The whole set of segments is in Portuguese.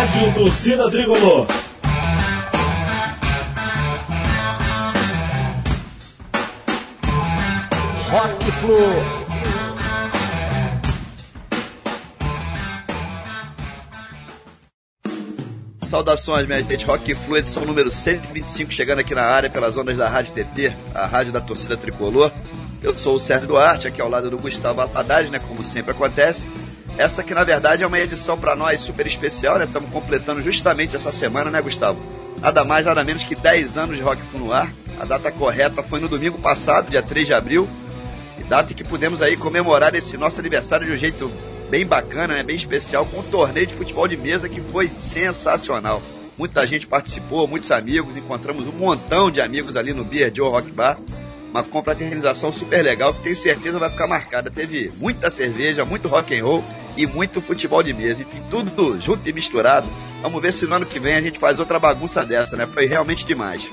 Rádio Torcida Tricolor. Rock Flu. Saudações, minha gente. Rock Flu, edição número 125, chegando aqui na área pelas ondas da Rádio TT, a rádio da torcida tricolor. Eu sou o Sérgio Duarte, aqui ao lado do Gustavo Haddad, né, como sempre acontece. Essa que na verdade é uma edição para nós super especial, né? Estamos completando justamente essa semana, né, Gustavo? Nada mais, nada menos que 10 anos de Rock Flu no ar. A data correta foi no domingo passado, dia 3 de abril. E data em que pudemos aí comemorar esse nosso aniversário de um jeito bem bacana, né? bem especial, com um torneio de futebol de mesa que foi sensacional. Muita gente participou, muitos amigos, encontramos um montão de amigos ali no Beer Joe Rock Bar. Uma confraternização super legal que tenho certeza vai ficar marcada. Teve muita cerveja, muito rock and roll e muito futebol de mesa. Enfim, tudo junto e misturado. Vamos ver se no ano que vem a gente faz outra bagunça dessa, né? Foi realmente demais.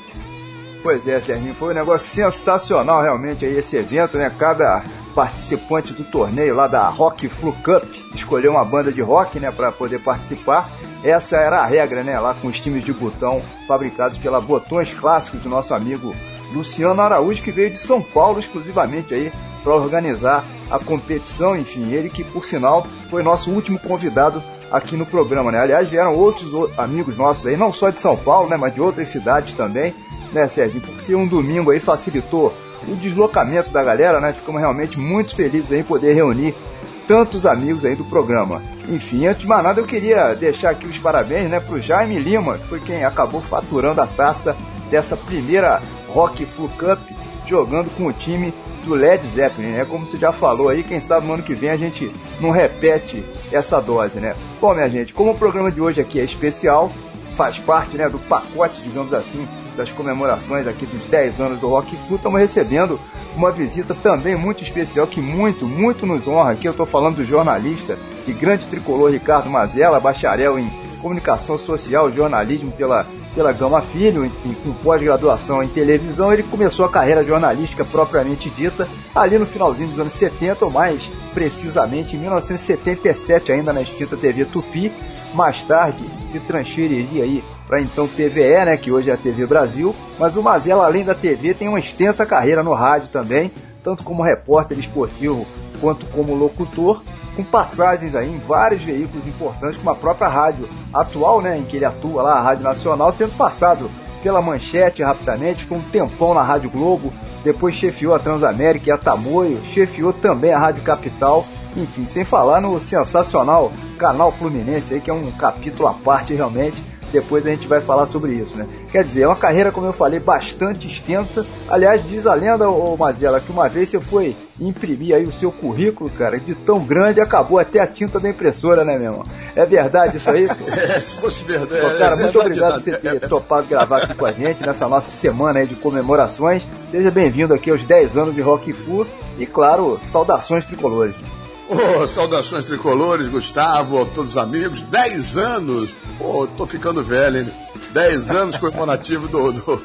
Pois é, Serginho, foi um negócio sensacional realmente aí esse evento, né? Cada participante do torneio lá da Rock Flu Cup escolheu uma banda de rock, né, para poder participar. Essa era a regra, né, lá com os times de botão fabricados pela Botões Clássicos do nosso amigo Luciano Araújo, que veio de São Paulo exclusivamente aí para organizar a competição, enfim, ele que por sinal foi nosso último convidado aqui no programa, né? Aliás, vieram outros amigos nossos aí, não só de São Paulo, né, mas de outras cidades também, né, Sérgio? Porque se um domingo aí facilitou o deslocamento da galera, né? Ficamos realmente muito felizes em poder reunir tantos amigos aí do programa. Enfim, antes de mais nada, eu queria deixar aqui os parabéns, né, pro Jaime Lima, que foi quem acabou faturando a taça dessa primeira Rock Flu Cup, jogando com o time do Led Zeppelin, né? Como você já falou aí, quem sabe no ano que vem a gente não repete essa dose, né? Bom, minha gente, como o programa de hoje aqui é especial, faz parte, né, do pacote, digamos assim, das comemorações aqui dos 10 anos do Rock Flu, estamos recebendo uma visita também muito especial que muito, muito nos honra. Aqui eu estou falando do jornalista e grande tricolor Ricardo Mazella, bacharel em comunicação social, jornalismo pela, pela Gama Filho, enfim, com pós-graduação em televisão. Ele começou a carreira jornalística propriamente dita ali no finalzinho dos anos 70, ou mais precisamente em 1977, ainda na extinta TV Tupi. Mais tarde se transferiria aí para então TVE, né, que hoje é a TV Brasil, mas o Mazella, além da TV, tem uma extensa carreira no rádio também, tanto como repórter esportivo quanto como locutor, com passagens aí em vários veículos importantes, como a própria rádio atual, né, em que ele atua lá, a Rádio Nacional, tendo passado pela Manchete rapidamente, ficou um tempão na Rádio Globo, depois chefiou a Transamérica e a Tamoio, chefiou também a Rádio Capital, enfim, sem falar no sensacional Canal Fluminense aí, que é um capítulo à parte realmente, depois a gente vai falar sobre isso, né? Quer dizer, é uma carreira, como eu falei, bastante extensa. Aliás, diz a lenda, ô Mazela, que uma vez você foi imprimir aí o seu currículo, cara, de tão grande acabou até a tinta da impressora, né, meu irmão? É verdade isso aí? é, se fosse verdade. Pô, cara, é, muito obrigado por você ter é, topado gravar aqui com a gente nessa nossa semana aí de comemorações. Seja bem-vindo aqui aos 10 anos de Rock Fu e, claro, saudações tricolores. Oh, saudações tricolores, Gustavo, todos os amigos. 10 anos! Pô, tô ficando velho, hein? 10 anos comemorativo do, do,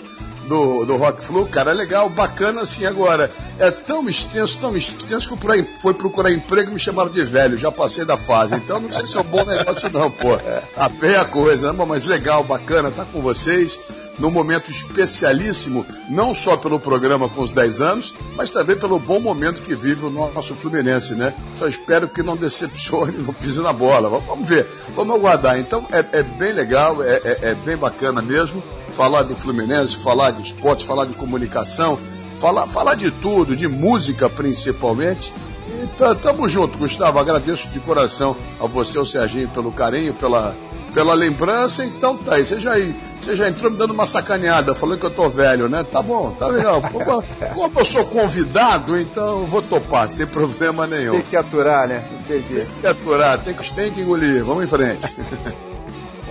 do, do Rock Flu, cara, legal, bacana assim agora. É tão extenso, tão extenso que eu fui procurar emprego e me chamaram de velho, já passei da fase. Então não sei se é um bom negócio, não, pô. A pé é coisa, né? Mas legal, bacana, tá com vocês num momento especialíssimo, não só pelo programa com os 10 anos, mas também pelo bom momento que vive o nosso Fluminense, né? Só espero que não decepcione, não pise na bola. Vamos ver, vamos aguardar. Então é, é bem legal, é, é, é, bem bacana mesmo falar do Fluminense, falar de esportes, falar de comunicação, falar, falar de tudo, de música principalmente. E tamo junto, Gustavo. Agradeço de coração a você, ao Serginho, pelo carinho, pela pela lembrança, então tá aí. Você já, você já entrou me dando uma sacaneada, falando que eu tô velho, né? Tá bom, tá legal. Como, eu sou convidado, então eu vou topar, sem problema nenhum. Tem que aturar, né? Tem que aturar, tem que, tem que engolir. Vamos em frente.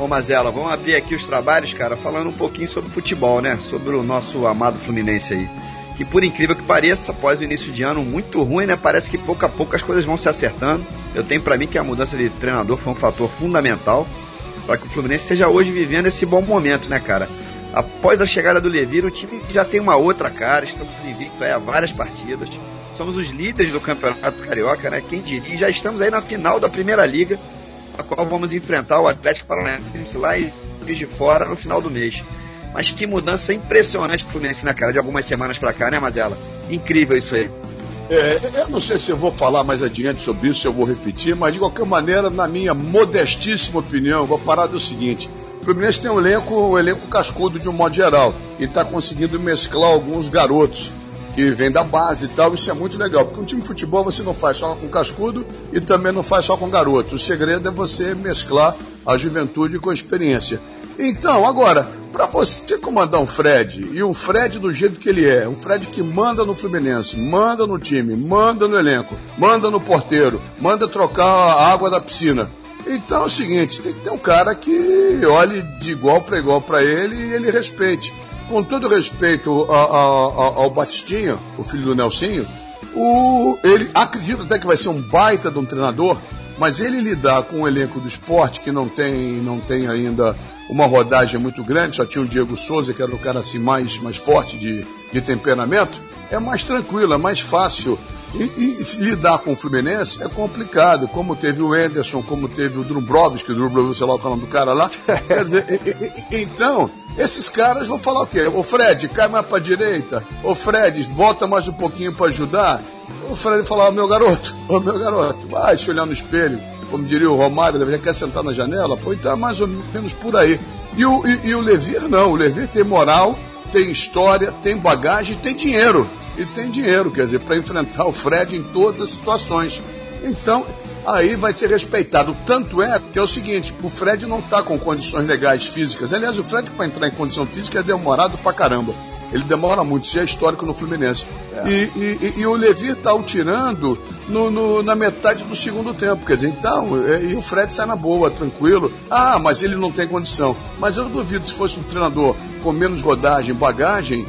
Ô Mazela, vamos abrir aqui os trabalhos, cara, falando um pouquinho sobre futebol, né? Sobre o nosso amado Fluminense aí. Que por incrível que pareça, após o início de ano muito ruim, né? Parece que pouco a pouco as coisas vão se acertando. Eu tenho para mim que a mudança de treinador foi um fator fundamental para que o Fluminense esteja hoje vivendo esse bom momento, né, cara? Após a chegada do Levir, o time já tem uma outra cara, estamos invictos há várias partidas. Somos os líderes do Campeonato Carioca, né? Quem diria? Já estamos aí na final da Primeira Liga. A qual vamos enfrentar o Atlético Paranaense lá e de fora no final do mês. Mas que mudança impressionante pro Fluminense na cara de algumas semanas para cá, né, Mazela? Incrível isso aí. É, eu não sei se eu vou falar mais adiante sobre isso, se eu vou repetir, mas de qualquer maneira, na minha modestíssima opinião, vou parar do seguinte. O Fluminense tem um elenco, um elenco cascudo de um modo geral e está conseguindo mesclar alguns garotos que vêm da base e tal. Isso é muito legal, porque um time de futebol você não faz só com cascudo e também não faz só com garoto. O segredo é você mesclar a juventude com a experiência. Então, agora, para você comandar um Fred, e um Fred do jeito que ele é, um Fred que manda no Fluminense, manda no time, manda no elenco, manda no porteiro, manda trocar a água da piscina então é o seguinte, tem que ter um cara que olhe de igual para igual para ele e ele respeite. Com todo respeito ao Batistinha, o filho do Nelsinho, o, ele acredita até que vai ser um baita de um treinador, mas ele lidar com o elenco do esporte que não tem, não tem ainda uma rodagem muito grande, só tinha o Diego Souza, que era o cara assim mais, mais forte de, de temperamento, é mais tranquilo, é mais fácil e, e, lidar com o Fluminense é complicado, como teve o Enderson, como teve o Drumbrovski, o Drumbrovski, sei lá o nome do cara lá. Quer dizer, e, e, então, esses caras vão falar o quê? O Fred, cai mais pra direita. O Fred, volta mais um pouquinho para ajudar. O Fred falar, oh, meu garoto, ô oh, meu garoto, vai se olhar no espelho. Como diria o Romário, já quer sentar na janela? Pô, então é mais ou menos por aí. E o, e, e o Levir não, o Levir tem moral, tem história, tem bagagem, tem dinheiro e tem dinheiro, quer dizer, para enfrentar o Fred em todas as situações. Então, aí vai ser respeitado. Tanto é que é o seguinte: o Fred não está com condições legais físicas. Aliás, o Fred, para entrar em condição física, é demorado pra caramba. Ele demora muito, isso é histórico no Fluminense. É. E, e, e, o Levi está o tirando no, no, na metade do segundo tempo. Quer dizer, então, é, e o Fred sai na boa, tranquilo. Ah, mas ele não tem condição. Mas eu duvido se fosse um treinador com menos rodagem, bagagem,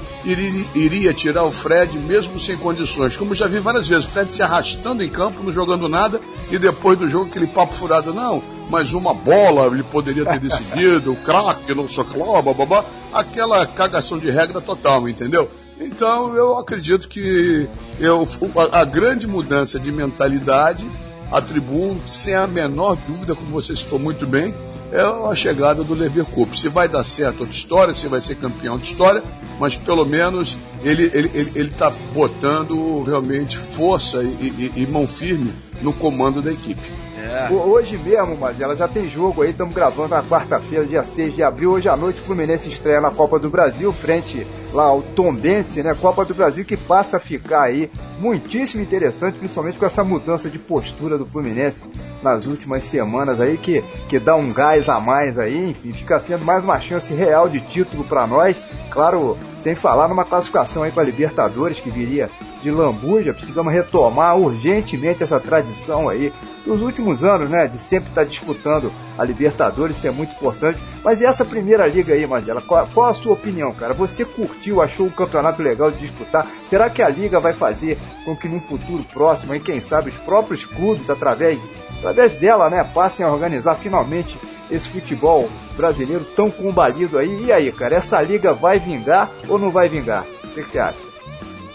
iria, tirar o Fred mesmo sem condições. Como já vi várias vezes, Fred se arrastando em campo, não jogando nada, e depois do jogo aquele papo furado, não, mas uma bola ele poderia ter decidido, o craque, não sei o babá, aquela cagação de regra total, entendeu? Então eu acredito que eu, a, a grande mudança de mentalidade atribuo, sem a menor dúvida, como você citou muito bem, é a chegada do Lever Cup. Se vai dar certo outra história, se vai ser campeão de história, mas pelo menos ele está ele, ele, ele tá botando realmente força e, e, e mão firme no comando da equipe. É. Hoje mesmo, mas ela já tem jogo aí, estamos gravando na quarta-feira, dia 6 de abril. Hoje à noite o Fluminense estreia na Copa do Brasil, frente lá ao Tombense, né? Copa do Brasil que passa a ficar aí muitíssimo interessante, principalmente com essa mudança de postura do Fluminense nas últimas semanas aí, que, que dá um gás a mais aí, enfim, fica sendo mais uma chance real de título para nós. Claro, sem falar numa classificação aí para Libertadores que viria de lambuja, precisamos retomar urgentemente essa tradição aí dos últimos anos, né, de sempre estar tá disputando a Libertadores, isso é muito importante. Mas e essa primeira liga aí, Magela, qual, qual a sua opinião, cara? Você achou um campeonato legal de disputar? Será que a liga vai fazer com que num futuro próximo, aí, quem sabe, os próprios clubes, através, através dela, né, passem a organizar finalmente esse futebol brasileiro tão combalido aí? E aí, cara, essa liga vai vingar ou não vai vingar? O que, que você acha?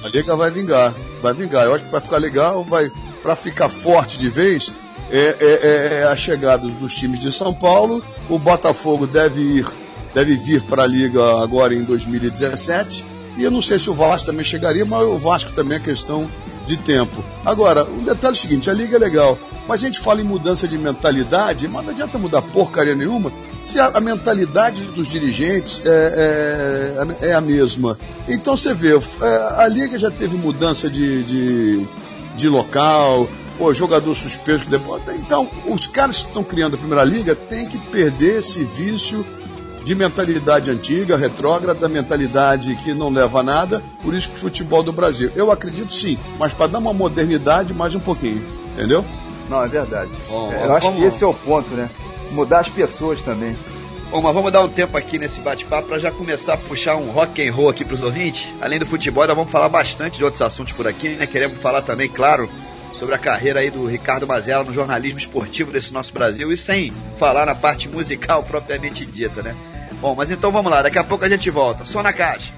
A liga vai vingar, vai vingar. Eu acho que vai ficar legal, vai para ficar forte de vez. É, é, é, a chegada dos times de São Paulo. O Botafogo deve ir, deve vir para a liga agora em 2017. E eu não sei se o Vasco também chegaria, mas o Vasco também é questão de tempo. Agora, o detalhe é o seguinte: a liga é legal, mas a gente fala em mudança de mentalidade, mas não adianta mudar porcaria nenhuma se a, a mentalidade dos dirigentes é, é, é, a mesma. Então você vê, é, a liga já teve mudança de, de, de local, pô, jogador suspenso depois. Então, os caras que estão criando a primeira liga têm que perder esse vício de mentalidade antiga, retrógrada, mentalidade que não leva a nada, por isso que o futebol do Brasil. Eu acredito sim, mas para dar uma modernidade mais um pouquinho, entendeu? Não, é verdade. Bom, é, eu acho que esse é o ponto, né? Mudar as pessoas também. Bom, mas vamos dar um tempo aqui nesse bate-papo para já começar a puxar um rock and roll aqui para os ouvintes. Além do futebol, nós vamos falar bastante de outros assuntos por aqui, né? Queremos falar também, claro, sobre a carreira aí do Ricardo Mazella no jornalismo esportivo desse nosso Brasil e sem falar na parte musical propriamente dita, né? Bom, mas então vamos lá, daqui a pouco a gente volta. Só na caixa.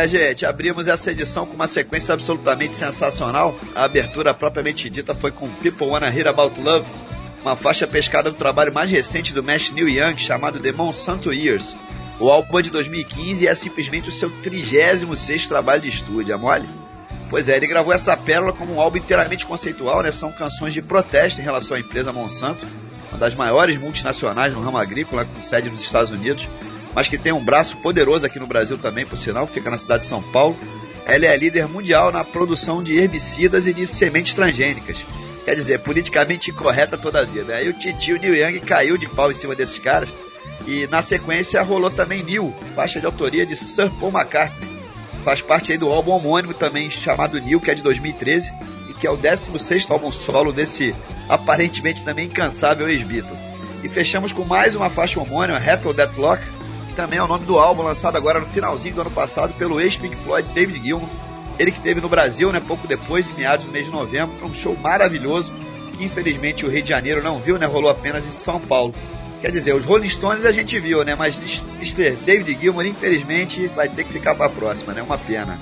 Minha gente, abrimos essa edição com uma sequência absolutamente sensacional. A abertura propriamente dita foi com People Wanna Hear About Love, uma faixa pescada do trabalho mais recente do mestre Neil Young, chamado The Monsanto Years. O álbum é de 2015 e é simplesmente o seu 36 trabalho de estúdio, é mole? Pois é, ele gravou essa pérola como um álbum inteiramente conceitual, né? São canções de protesto em relação à empresa Monsanto, uma das maiores multinacionais no ramo agrícola, com sede nos Estados Unidos, mas que tem um braço poderoso aqui no Brasil também, por sinal, fica na cidade de São Paulo. Ela é líder mundial na produção de herbicidas e de sementes transgênicas. Quer dizer, politicamente incorreta toda a vida. Aí o Titio Neil Young caiu de pau em cima desses caras. E na sequência rolou também Neil, faixa de autoria de Sir Paul McCartney. Faz parte aí do álbum homônimo também chamado Neil, que é de 2013 e que é o 16 álbum solo desse aparentemente também incansável ex-Beatle. E fechamos com mais uma faixa homônima, Rattle That também é o nome do álbum lançado agora no finalzinho do ano passado pelo ex-Pink Floyd David Gilmour. Ele que teve no Brasil, né, pouco depois, de meados do mês de novembro, para um show maravilhoso que infelizmente o Rio de Janeiro não viu, né, rolou apenas em São Paulo. Quer dizer, os Rolling Stones a gente viu, né? Mas Mr. David Gilmour, infelizmente, vai ter que ficar para a próxima, né? Uma pena.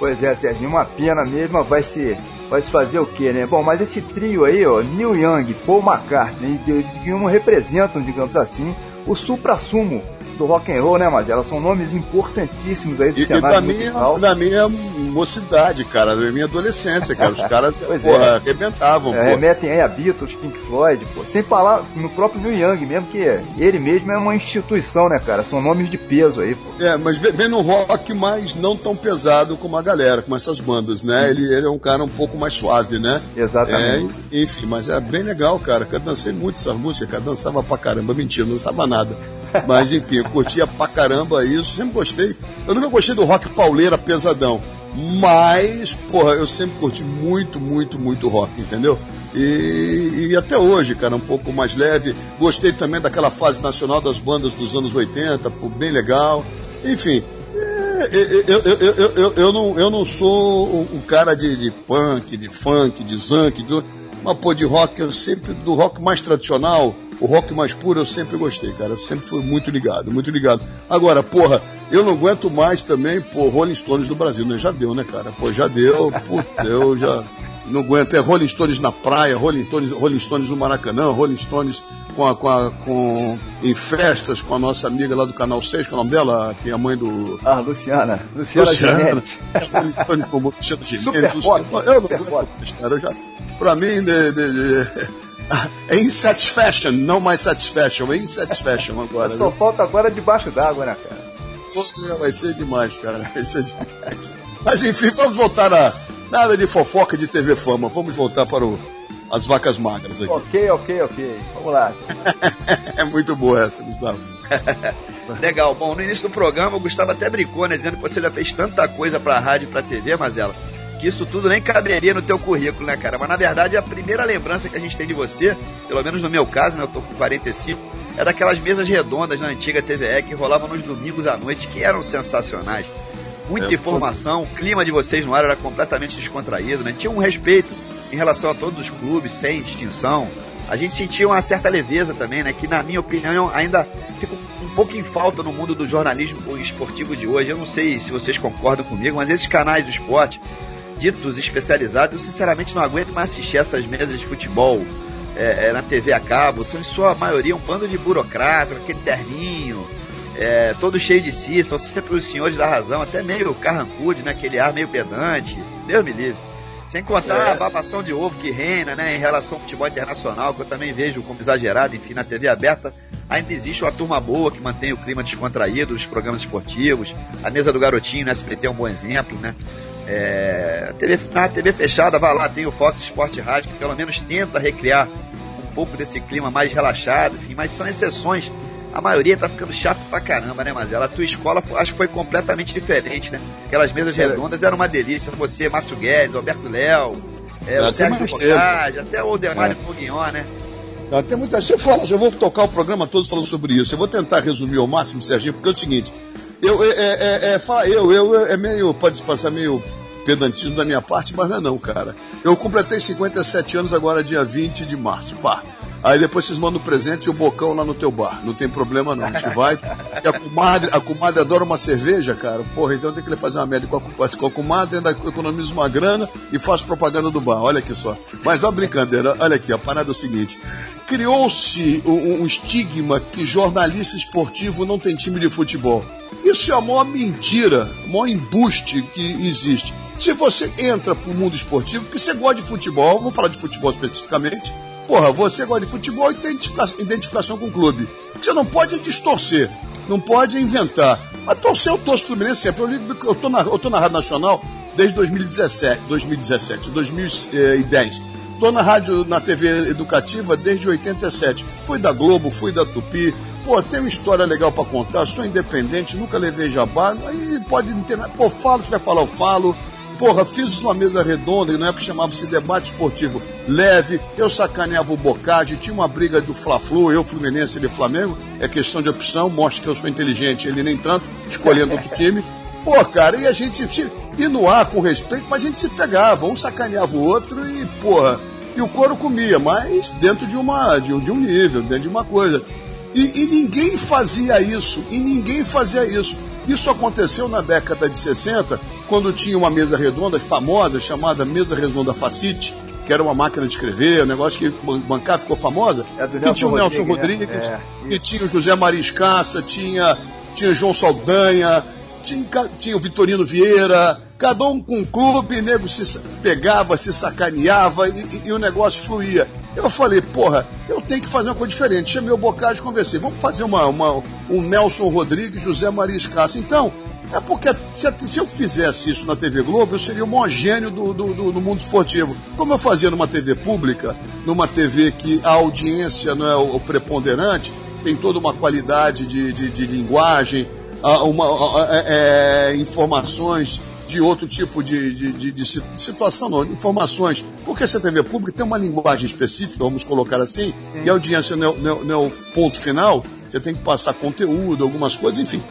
Pois é, Sérgio, uma pena mesmo, vai se, vai se fazer o quê, né? Bom, mas esse trio aí, ó, Neil Young, Paul McCartney e David Gilmour representam, digamos assim, o supra-sumo do rock and roll, né, mas elas são nomes importantíssimos aí do E, e cenário pra, musical. minha, pra minha mocidade, cara, da minha adolescência, cara. Os caras, porra, é. arrebentavam, É, pô. remetem aí a Beatles, Pink Floyd, pô. Sem falar no próprio Neil Young mesmo, que ele mesmo é uma instituição, né, cara? São nomes de peso aí, pô. É, mas vem num rock mais não tão pesado como a galera, como essas bandas, né? Ele, ele é um cara um pouco mais suave, né? Exatamente. É, enfim, mas é bem legal, cara. Eu dancei muito essas músicas, cara. Dançava pra caramba. Mentira, não dançava nada. Mas enfim, eu curtia pra caramba isso. Sempre gostei. Eu nunca gostei do rock pauleira pesadão. Mas, porra, eu sempre curti muito, muito, muito rock, entendeu? E, e até hoje, cara, um pouco mais leve. Gostei também daquela fase nacional das bandas dos anos 80, pô, bem legal. Enfim, é, eu, eu, eu, eu, eu, eu não, eu não sou o cara de, de punk, de funk, de zunk, de, mas pô, de rock, eu sempre, do rock mais tradicional, o rock mais puro, eu sempre gostei, cara. Eu sempre fui muito ligado, muito ligado. Agora, porra, eu não aguento mais também, pô, Rolling Stones do Brasil, né? Já deu, né, cara? Pô, já deu, puta, eu já não aguento. É Rolling Stones na praia, Rolling Stones, Rolling Stones no Maracanã, Rolling Stones com a, com a, com, em festas com a nossa amiga lá do Canal 6, que é o nome dela, que é a mãe do, Ah, Luciana. Luciana, Luciana. Gimenez. Antônio como Luciano Gimenez, Super Luciano- foda, Eu não cara, eu já, pra mim, de, de, de, é insatisfaction, não mais satisfaction, é insatisfaction agora. Só falta agora debaixo d'água, né, cara? viu? Vai ser demais, cara, vai ser demais. Mas enfim, vamos voltar a nada de fofoca de TV Fama, vamos voltar para o, as vacas magras aqui. Ok, ok, ok. Vamos lá. É muito boa essa, Gustavo. Legal. Bom, no início do programa o Gustavo até brincou, né? Dizendo que você já fez tanta coisa pra rádio e pra TV, Mazela, que isso tudo nem caberia no teu currículo, né, cara? Mas na verdade a primeira lembrança que a gente tem de você, pelo menos no meu caso, né? Eu tô com 45, é daquelas mesas redondas na antiga TVE que rolavam nos domingos à noite, que eram sensacionais. Muita É, informação, o clima de vocês no ar era completamente descontraído, né? Tinha um respeito em relação a todos os clubes, sem distinção. A gente sentia uma certa leveza também, né? Que na minha opinião ainda fica um pouco em falta no mundo do jornalismo esportivo de hoje. Eu não sei se vocês concordam comigo, mas esses canais do esporte, ditos especializados, eu sinceramente não aguento mais assistir essas mesas de futebol é, é, na TV a cabo. São em sua maioria um bando de burocratas, aquele terninho, é, todo cheio de si, são sempre os senhores da razão, até meio carrancude, né? Aquele ar meio pedante. Deus me livre. Sem contar É. a babação de ovo que reina, né, em relação ao futebol internacional, que eu também vejo como exagerado, enfim, na TV aberta, ainda existe uma turma boa que mantém o clima descontraído, os programas esportivos, a mesa do garotinho no SBT é um bom exemplo, né? É, TV, na TV fechada, vai lá, tem o Fox Sport Rádio, que pelo menos tenta recriar um pouco desse clima mais relaxado, enfim, mas são exceções. A maioria tá ficando chato pra caramba, né, Mazela? A tua escola acho que foi completamente diferente, né? Aquelas mesas É. redondas eram uma delícia. Você, Márcio Guedes, Alberto Léo, é, o Até Sérgio Bocage, até o Demário é. né? Tem muita gente fala, eu vou tocar o programa todo falando sobre isso. Eu vou tentar resumir ao máximo, Serginho, porque é o seguinte, eu, é, é, é, fala eu, eu, é meio, pode passar meio pedantismo da minha parte, mas não é não, cara. Eu completei 57 anos agora, dia 20 de março, pá. Aí depois vocês mandam o presente e o bocão lá no teu bar. Não tem problema não, a gente vai. E a comadre, a comadre adora uma cerveja, cara. Porra, então tem que fazer uma média com a, com a comadre, ainda economiza uma grana e faz propaganda do bar. Olha aqui só. Mas a brincadeira, olha aqui, a parada é o seguinte. Criou-se um, um estigma que jornalista esportivo não tem time de futebol. Isso é a maior mentira, o maior embuste que existe. Se você entra pro mundo esportivo, porque você gosta de futebol, vamos falar de futebol especificamente, porra, você gosta de futebol e tem identificação com o clube. Você não pode distorcer, não pode inventar. Mas torcer, eu torço Fluminense sempre. Eu, eu, tô na, eu tô na Rádio Nacional desde 2017, 2017, 2010. Tô na rádio, na TV educativa desde 87. Fui da Globo, fui da Tupi, pô, tem uma história legal para contar, sou independente, nunca levei jabá, aí pode não ter nada. Pô, falo, se vai falar, eu falo. Porra, fiz uma mesa redonda, na época chamava-se debate esportivo leve, eu sacaneava o Bocage, tinha uma briga do Fla-Flu, eu Fluminense, ele Flamengo, é questão de opção, mostra que eu sou inteligente, ele nem tanto, escolhendo outro time. Pô, cara, e a gente ia no ar com respeito, mas a gente se pegava, um sacaneava o outro e, porra, e o couro comia, mas dentro de, uma, de, de um nível, dentro de uma coisa. E, e, ninguém fazia isso, e ninguém fazia isso. Isso aconteceu na década de 60, quando tinha uma mesa redonda famosa, chamada Mesa Redonda Facite, que era uma máquina de escrever, um negócio que bancar ficou famosa. É que tinha o Nelson Rodrigues, Rodrigues né? é, que tinha o José Maria Escassa, tinha, tinha João Saldanha, tinha, tinha o Vitorino Vieira, cada um com um clube, nego se pegava, se sacaneava e, e, e, o negócio fluía. Eu falei, porra, eu tenho que fazer uma coisa diferente. Chamei o Bocage e conversei. Vamos fazer uma, uma, um Nelson Rodrigues, José Maria Escassa. Então, é porque se, se, eu fizesse isso na TV Globo, eu seria o maior gênio do, do, do, do, mundo esportivo. Como eu fazia numa TV pública, numa TV que a audiência não é o, preponderante, tem toda uma qualidade de, de, de linguagem, uma, é, é, informações de outro tipo de, de, de, de, situação, não, informações. Porque essa TV pública tem uma linguagem específica, vamos colocar assim, Sim. e a audiência não é, é, não é, o ponto final, você tem que passar conteúdo, algumas coisas, enfim.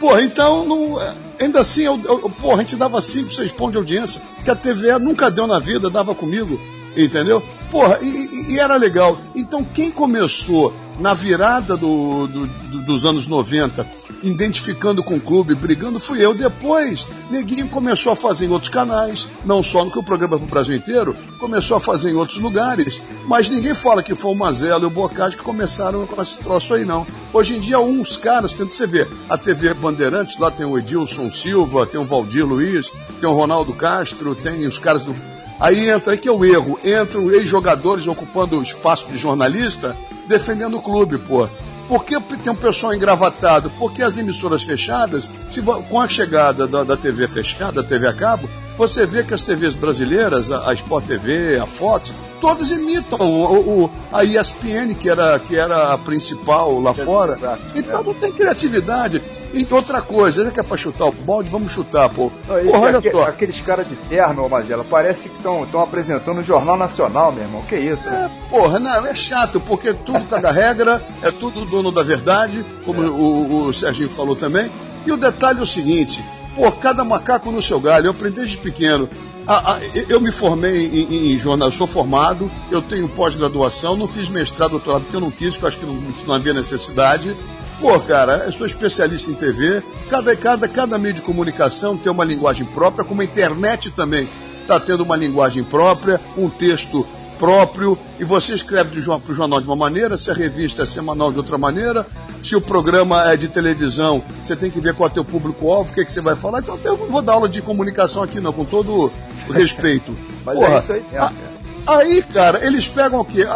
Porra, então, não, ainda assim, eu, eu, porra, a gente dava 5, 6 pontos de audiência, que a TVE nunca deu na vida, dava comigo, entendeu? Porra, e, e era legal. Então, quem começou na virada do, do, do, dos anos 90, identificando com o clube, brigando, fui eu. Depois, Neguinho começou a fazer em outros canais, não só no que o programa para o Brasil inteiro, começou a fazer em outros lugares, mas ninguém fala que foi o Mazelo e o Bocage que começaram com esse troço aí, não. Hoje em dia, uns caras, tenta você ver, a TV Bandeirantes, lá tem o Edilson Silva, tem o Valdir Luiz, tem o Ronaldo Castro, tem os caras do Aí entra aí que é o erro. Entram ex-jogadores ocupando o espaço de jornalista defendendo o clube, pô. Por que tem um pessoal engravatado? Porque as emissoras fechadas, se, com a chegada da, da TV fechada, da TV a cabo, você vê que as TVs brasileiras, a, a Sport TV, a Fox, todas imitam o, o, a ESPN, que era, que era a principal lá fora. Exato, então é. não tem criatividade. E outra coisa, que é pra chutar o balde, vamos chutar, pô. Não, Porra, olha aqu só. Aqueles caras de terno, Magela, parece que estão apresentando o Jornal Nacional, meu irmão. Que isso? É, porra, não, é chato, porque tudo cada regra, é tudo dono da verdade, como é. o, o Serginho falou também. E o detalhe é o seguinte, Pô, cada macaco no seu galho. Eu aprendi desde pequeno. Ah, ah, eu me formei em, em, jornal, sou formado, eu tenho pós-graduação, não fiz mestrado, doutorado porque eu não quis, porque eu acho que não, não havia necessidade. Pô, cara, eu sou especialista em TV. Cada, cada, cada meio de comunicação tem uma linguagem própria, como a internet também está tendo uma linguagem própria, um texto próprio, e você escreve para o jornal de uma maneira, se a revista é semanal de outra maneira, se o programa é de televisão, você tem que ver qual é o teu público-alvo, o que, é que você vai falar. Então eu não vou dar aula de comunicação aqui não, com todo o respeito. Mas Porra, é isso aí. É. Aí, cara, eles pegam o quê?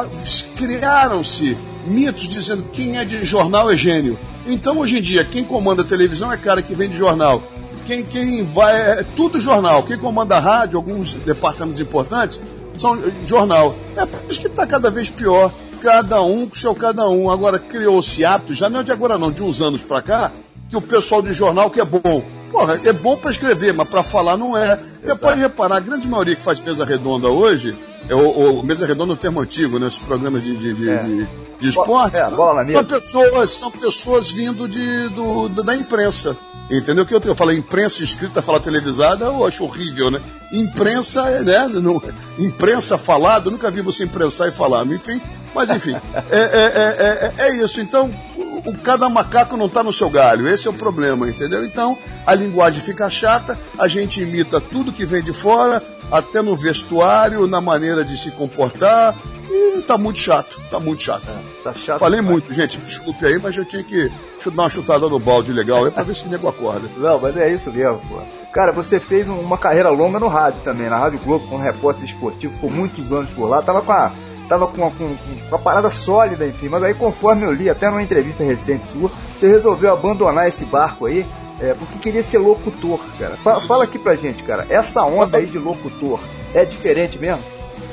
Criaram-se mitos dizendo que quem é de jornal é gênio. Então, hoje em dia, quem comanda a televisão é cara que vem de jornal. Quem, quem vai. É tudo jornal. Quem comanda a rádio, alguns departamentos importantes, são jornal. É por isso que está cada vez pior. Cada um com seu cada um. Agora criou-se hábito, já não é de agora não, de uns anos para cá, que o pessoal de jornal que é bom. Porra, é bom para escrever, mas para falar não é. Você pode reparar, a grande maioria que faz mesa redonda hoje é o, o Mesa Redonda é o termo antigo, né? Os programas de, de, de, É. de, de esporte. É, bola na mesa. São pessoas, são pessoas vindo de, do, da imprensa. Entendeu? Que eu, eu falei imprensa escrita, falar televisada, eu acho horrível, né? Imprensa, né? No, imprensa falada, nunca vi você imprensar e falar, enfim. Mas enfim, é, é, é, é, é isso. Então, o, o- cada macaco não está no seu galho, esse é o problema, entendeu? Então, a linguagem fica chata, a gente imita tudo que vem de fora, até no vestuário, na maneira de se comportar, e tá muito chato, tá muito chato. Tá chato. Falei demais. muito, gente, desculpe aí, mas eu tinha que dar uma chutada no balde legal aí pra ver se o nego acorda. Não, mas é isso mesmo, pô. Cara, você fez um- uma carreira longa no rádio também, na Rádio Globo, como repórter esportivo, ficou muitos anos por lá, tava com a, tava com, a- com, com a parada sólida, enfim, mas aí conforme eu li, até numa entrevista recente sua, você resolveu abandonar esse barco aí, é, porque queria ser locutor, cara. Fa- fala aqui pra gente, cara, essa onda aí de locutor é diferente mesmo?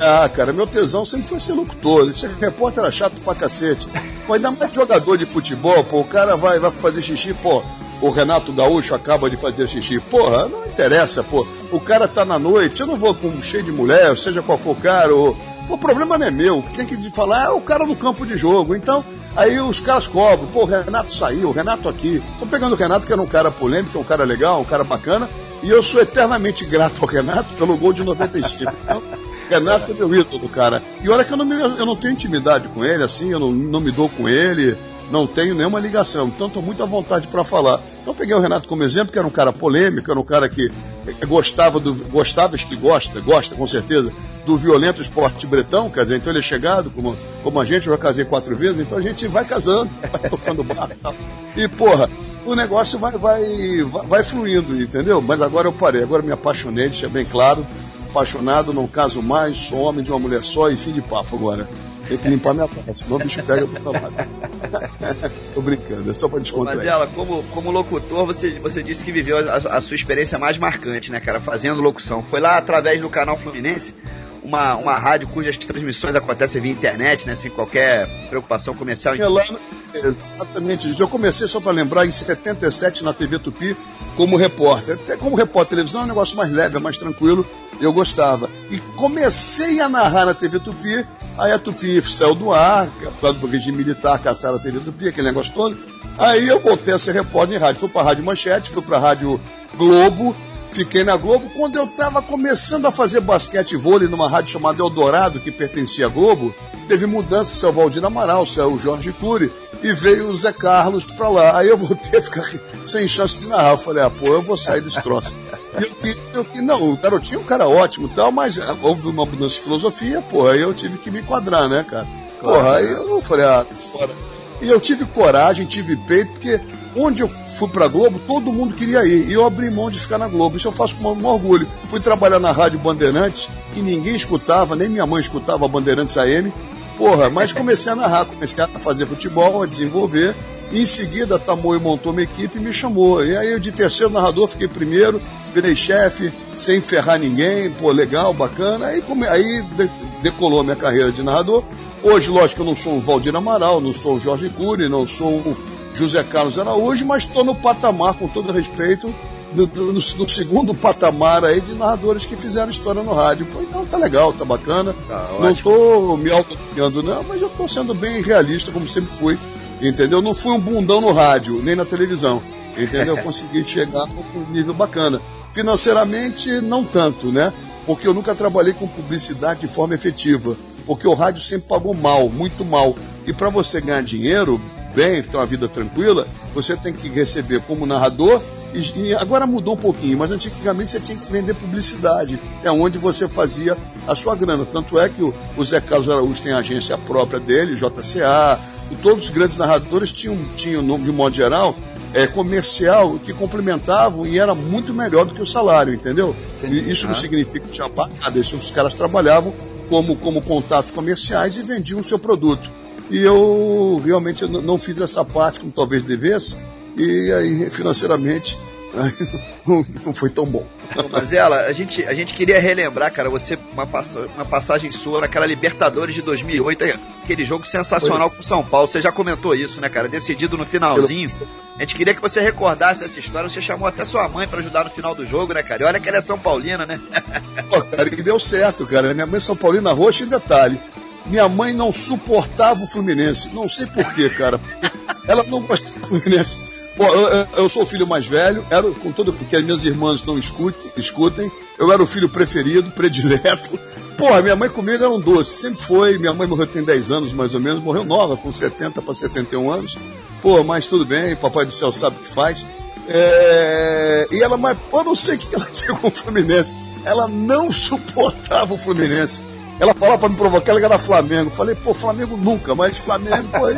Ah, cara, meu tesão sempre foi ser locutor. Ser repórter era chato pra cacete. Pô, ainda mais jogador de futebol, pô, o cara vai, vai fazer xixi, pô. O Renato Gaúcho acaba de fazer xixi. Porra, não interessa, pô. O cara tá na noite, eu não vou com cheio de mulher, seja qual for o cara. Ou... Pô, o problema não é meu. O que tem que falar é o cara no campo de jogo. Então, aí os caras cobram. Pô, o Renato saiu, o Renato aqui. Tô pegando o Renato, que era um cara polêmico, um cara legal, um cara bacana. E eu sou eternamente grato ao Renato pelo gol de 95. Então, Renato é meu ídolo, cara. E olha que eu não, me- eu não tenho intimidade com ele, assim, eu não, não me dou com ele, não tenho nenhuma ligação. Então estou muito à vontade para falar. Então peguei o Renato como exemplo, que era um cara polêmico, era um cara que eh, gostava do. gostava, que gosta, gosta com certeza, do violento esporte bretão, quer dizer, então ele é chegado, como, como a gente, eu já casei quatro vezes, então a gente vai casando, vai tocando barco e. E, porra, o negócio vai, vai, vai, vai fluindo, entendeu? Mas agora eu parei, agora eu me apaixonei, deixa bem claro apaixonado, não caso mais, sou homem de uma mulher só e fim de papo agora. Tem que limpar minha cara, senão o bicho pega pro trabalho. Tô brincando, é só pra Mas descontrair. ela, como, como locutor, você, você disse que viveu a, a sua experiência mais marcante, né, cara? Fazendo locução. Foi lá através do canal Fluminense, uma, uma rádio cujas transmissões acontecem via internet, né? Sem qualquer preocupação comercial. É lá no- Exatamente. Eu comecei, só para lembrar, em 77 na TV Tupi, como repórter. Até como repórter televisão é um negócio mais leve, é mais tranquilo, eu gostava. E comecei a narrar na TV Tupi, aí a Tupi saiu do ar, por causa do regime militar, caçaram a TV Tupi, aquele negócio todo. Aí eu voltei a ser repórter em rádio. Fui para a Rádio Manchete, fui para a Rádio Globo, Fiquei na Globo quando eu estava começando a fazer basquete e vôlei numa rádio chamada Eldorado, que pertencia à Globo. Teve mudança, saiu o Valdir Amaral, saiu o Jorge Cury e veio o Zé Carlos pra lá. Aí eu voltei a ficar sem chance de narrar. Eu falei, ah, pô, eu vou sair desse troço. E eu, eu, não, o garotinho é um cara ótimo e tal, mas ah, houve uma mudança de filosofia, porra, aí eu tive que me enquadrar, né, cara? Porra, aí eu falei, ah, fora. E eu tive coragem, tive peito, porque onde eu fui pra Globo, todo mundo queria ir. E eu abri mão de ficar na Globo. Isso eu faço com orgulho. Fui trabalhar na Rádio Bandeirantes e ninguém escutava, nem minha mãe escutava a Bandeirantes AM. Porra, mas comecei a narrar, comecei a fazer futebol, a desenvolver. E em seguida, a Tamoio montou uma equipe e me chamou. E aí, eu de terceiro narrador, fiquei primeiro, virei chefe, sem ferrar ninguém, pô, legal, bacana. Aí, aí de- decolou minha carreira de narrador. Hoje, lógico, eu não sou um Valdir Amaral, não sou um Jorge Cury, não sou um José Carlos Araújo, mas estou no patamar, com todo respeito, no, no- no segundo patamar aí de narradores que fizeram história no rádio. Pô, então tá legal, tá bacana. não estou me autocriando, não, mas eu estou sendo bem realista, como sempre fui. Entendeu? Não fui um bundão no rádio, nem na televisão. Entendeu? Eu consegui chegar num nível bacana. Financeiramente, não tanto, né? Porque eu nunca trabalhei com publicidade de forma efetiva. Porque o rádio sempre pagou mal, muito mal. E para você ganhar dinheiro, bem, ter uma vida tranquila, você tem que receber como narrador. E, e agora mudou um pouquinho, mas antigamente você tinha que vender publicidade. É onde você fazia a sua grana. Tanto é que o, o Zé Carlos Araújo tem a agência própria dele, JCA. E todos os grandes narradores tinham, tinham de modo geral, é, comercial que complementavam e era muito melhor do que o salário, entendeu? E isso não significa jabá, nada. Isso os caras trabalhavam como, como contatos comerciais e vendiam o seu produto. E eu realmente não fiz essa parte como talvez devesse, e aí financeiramente não, foi tão bom. Mas ela, a gente, a gente queria relembrar, cara, você, uma, uma passagem sua naquela Libertadores de 2008, aquele jogo sensacional com São Paulo. Você já comentou isso, né, cara? Decidido no finalzinho. A gente queria que você recordasse essa história. Você chamou até sua mãe para ajudar no final do jogo, né, cara? E olha que ela é São Paulina, né? Pô, cara, e deu certo, cara. Minha mãe é São Paulina roxa em detalhe. Minha mãe não suportava o Fluminense. Não sei porquê, cara. Ela não gostava do Fluminense. Bom, eu, eu, sou o filho mais velho, era, com todo porque as minhas irmãs não escutem, escutem, eu era o filho preferido, predileto. Porra, minha mãe comigo era um doce, sempre foi. Minha mãe morreu tem 10 anos mais ou menos, morreu nova, com 70 para 71 anos. Pô, mas tudo bem, papai do céu sabe o que faz. É... E ela, mas eu não sei o que ela tinha com o Fluminense. Ela não suportava o Fluminense. Ela falava para me provocar, ela era Flamengo. Falei, pô, Flamengo nunca, mas Flamengo, pô, aí,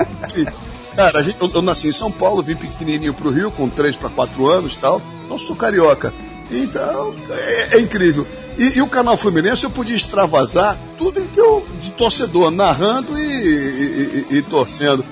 Cara, gente, eu, eu, nasci em São Paulo, vim pequenininho pro Rio, com 3 para 4 anos e tal. Não sou carioca. Então, é, é incrível. E, e, o canal Fluminense eu podia extravasar tudo que eu, de torcedor, narrando e, e, e, torcendo.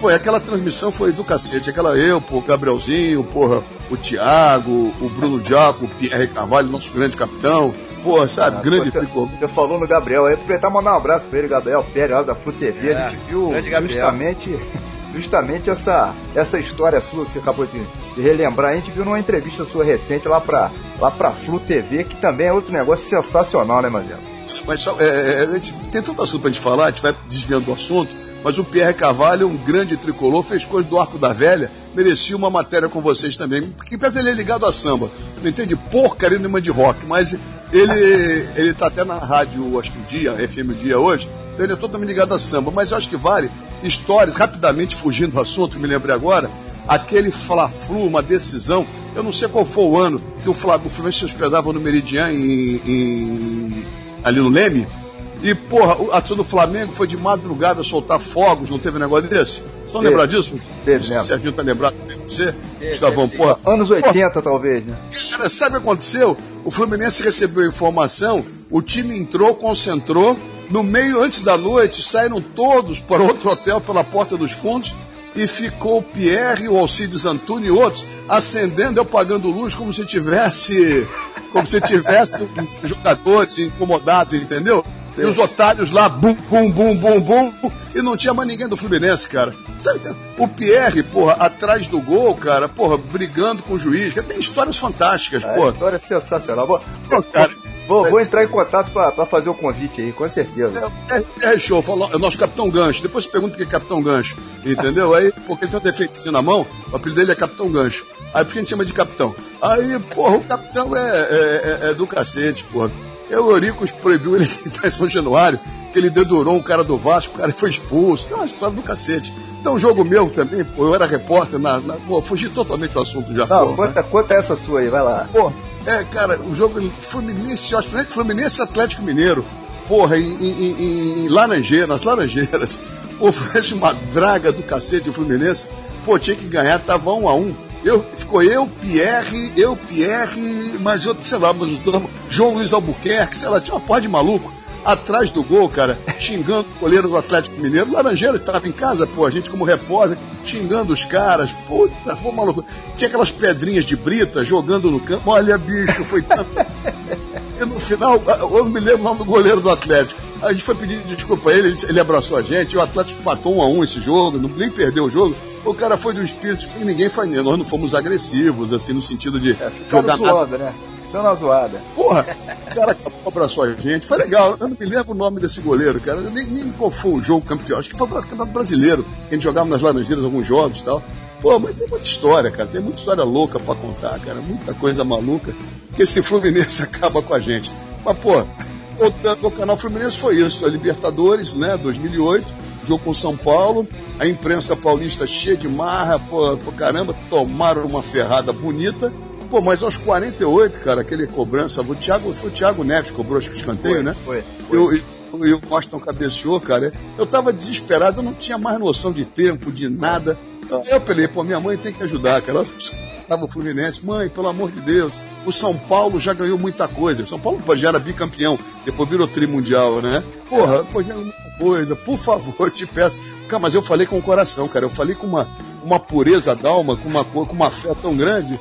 Pô, aquela transmissão foi do cacete. Aquela eu, pô, Gabrielzinho, porra, o Thiago, o Bruno Diaco, o Pierre Carvalho, nosso grande capitão. Pô, sabe, ah, grande você, você falou no Gabriel aí, aproveitar e mandar um abraço pra ele, Gabriel Pérez, da Flu TV. É, a gente viu justamente justamente essa, essa história sua que você acabou de, de, relembrar. A gente viu numa entrevista sua recente lá pra, lá pra Flu TV, que também é outro negócio sensacional, né, Mandela? Mas só, é, é, tem tanto assunto pra gente falar, a gente vai desviando do assunto, mas o Pierre Carvalho, um grande tricolor, fez coisa do Arco da Velha, merecia uma matéria com vocês também. Porque pensa ele é ligado a samba. Não entende porcaria nenhuma de rock, mas ele, ele tá até na rádio, acho que o dia, FM o dia hoje, então ele é totalmente ligado a samba. Mas eu acho que vale histórias, rapidamente fugindo do assunto, me lembrei agora, aquele Fla-Flu, uma decisão, eu não sei qual foi o ano, que o, Fla, o Fluminense se hospedava no Meridian em, em, ali no Leme, e, porra, a turma do Flamengo foi de madrugada soltar fogos, não teve negócio desse? Vocês estão lembrados disso? Teve, né? Serginho tá lembrado de você? Gustavão, porra. Anos 80, porra. talvez, né? Cara, sabe o que aconteceu? O Fluminense recebeu a informação, o time entrou, concentrou, no meio, antes da noite, saíram todos para outro hotel pela porta dos fundos e ficou o Pierre, o Alcides Antônio e outros acendendo e apagando luz como se tivesse como se tivesse jogadores incomodados, entendeu? E os otários lá, bum, bum, bum, bum, bum, e não tinha mais ninguém do Fluminense, cara. Sabe, o Pierre, porra, atrás do gol, cara, porra, brigando com o juiz. Tem histórias fantásticas, é, porra. História sensacional. Vou, vou, vou, entrar em contato pra, fazer o convite aí, com certeza. É, é, é show, fala, é o nosso Capitão Gancho. Depois você pergunta o que é Capitão Gancho, entendeu? Aí, porque ele tem um defeitinho na mão, o apelido dele é Capitão Gancho. Aí por que a gente chama de Capitão? Aí, porra, o Capitão é, é, é, é do cacete, porra. É o Euricos proibiu ele de entrar em São Januário, que ele dedurou um cara do Vasco, o cara foi expulso. É uma história do cacete. Então, um jogo meu também, pô, eu era repórter, na, na, pô, fugi totalmente do assunto já. Não, pô, conta, né? conta essa sua aí, vai lá. Pô, é, cara, o jogo Fluminense, acho que Fluminense Atlético Mineiro. Porra, em, em, em Laranjeiras, Laranjeiras. Pô, foi uma draga do cacete o Fluminense. Pô, tinha que ganhar, tava um a um. Eu, ficou eu, Pierre, eu, Pierre, mas outro, sei lá, mas João Luiz Albuquerque, sei lá, tinha uma porra de maluco atrás do gol, cara, xingando o goleiro do Atlético Mineiro. Laranjeiro estava em casa, pô, a gente como repórter, xingando os caras. Puta, foi maluco. Tinha aquelas pedrinhas de brita jogando no campo. Olha, bicho, foi tanto. e no final, eu não me lembro o nome do goleiro do Atlético. A gente foi pedir desculpa a ele, ele abraçou a gente, o Atlético matou um a um esse jogo, não, nem perdeu o jogo. O cara foi de um espírito que ninguém faz, nós não fomos agressivos, assim, no sentido de é, jogar nada. Né? Deu uma zoada. Porra, o cara abraçou a gente, foi legal. Eu não me lembro o nome desse goleiro, cara. Eu nem, nem qual foi o jogo campeão. Acho que foi o campeonato brasileiro. Que a gente jogava nas Laranjeiras alguns jogos e tal. Pô, mas tem muita história, cara. Tem muita história louca pra contar, cara. Muita coisa maluca. Que esse Fluminense acaba com a gente. Mas, pô, voltando ao canal Fluminense foi isso. A Libertadores, né, 2008, jogo com São Paulo, a imprensa paulista cheia de marra, pô, pô, caramba, tomaram uma ferrada bonita. Pô, mas aos 48, cara, aquele cobrança, o Thiago, foi o Thiago Neves que cobrou acho que escanteio, né? Foi. foi. E o Boston cabeceou, cara. Eu tava desesperado, eu não tinha mais noção de tempo, de nada. Então eu falei, pô, minha mãe tem que ajudar, cara. Ela tava o Fluminense, mãe, pelo amor de Deus, o São Paulo já ganhou muita coisa. O São Paulo já era bicampeão, depois virou trimundial, né? Porra, pô, já muita coisa, por favor, te peço. Cara, mas eu falei com o coração, cara. Eu falei com uma, uma pureza d'alma, com uma, com uma fé tão grande.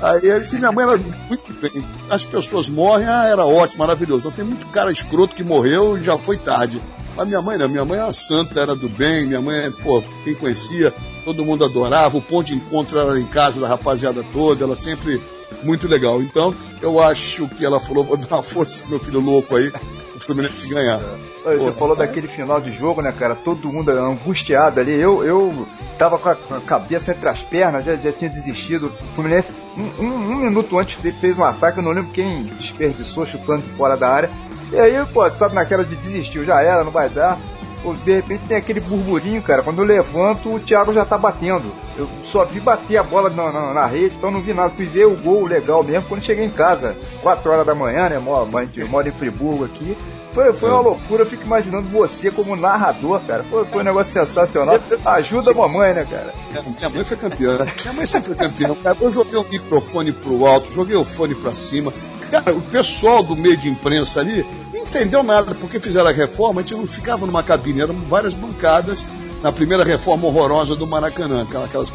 Aí que minha mãe era muito bem. As pessoas morrem, ah, era ótimo, maravilhoso. Então tem muito cara escroto que morreu e já foi tarde. Mas minha mãe não, minha mãe era santa, era do bem, minha mãe, pô, quem conhecia, todo mundo adorava, o ponto de encontro era em casa da rapaziada toda, ela sempre muito legal. Então, eu acho que ela falou, vou dar uma força meu filho louco aí, o Fluminense ganhar. Você falou daquele final de jogo, né, cara? Todo mundo angustiado ali. Eu, eu tava com a, com a cabeça entre as pernas, já, já tinha desistido. O Fluminense, um, um, um minuto antes, fez um ataque. Eu não lembro quem desperdiçou chutando de fora da área. E aí, pô, sabe, naquela de desistiu, já era, não vai dar. Pô, de repente tem aquele burburinho, cara. Quando eu levanto, o Thiago já tá batendo. Eu só vi bater a bola na, na, na rede, então não vi nada. Fui ver o gol legal mesmo quando cheguei em casa. 4 horas da manhã, né? A gente mora em Friburgo aqui. Foi, foi uma loucura, eu fico imaginando você como narrador, cara. Foi, foi um negócio sensacional. Ajuda a mamãe, né, cara? Minha mãe foi campeã. Minha mãe sempre foi campeã. Eu joguei o microfone pro alto, joguei o fone pra cima. Cara, o pessoal do meio de imprensa ali entendeu nada, porque fizeram a reforma, a gente não ficava numa cabine, eram várias bancadas na primeira reforma horrorosa do Maracanã, aquelas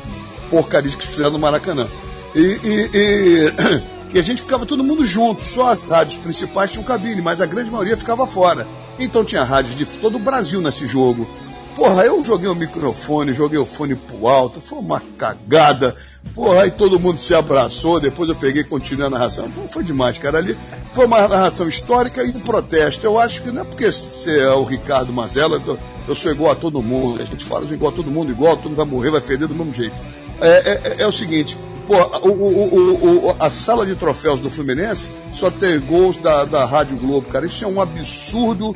porcarias que fizeram no Maracanã. E, e, e E a gente ficava todo mundo junto, só as rádios principais tinham cabine, mas a grande maioria ficava fora. Então tinha rádios de todo o Brasil nesse jogo. Porra, eu joguei o microfone, joguei o fone pro alto, foi uma cagada. Porra, aí todo mundo se abraçou, depois eu peguei e continuei a narração. Pô, foi demais, cara. Ali foi uma narração histórica e um protesto. Eu acho que não é porque você é o Ricardo Mazella, eu, eu sou igual a todo mundo. A gente fala igual a todo mundo, igual, todo mundo vai morrer, vai feder do mesmo jeito. É, é, é o seguinte, Pô, o, o, o, a sala de troféus do Fluminense só tem gols da, da Rádio Globo, cara. Isso é um absurdo,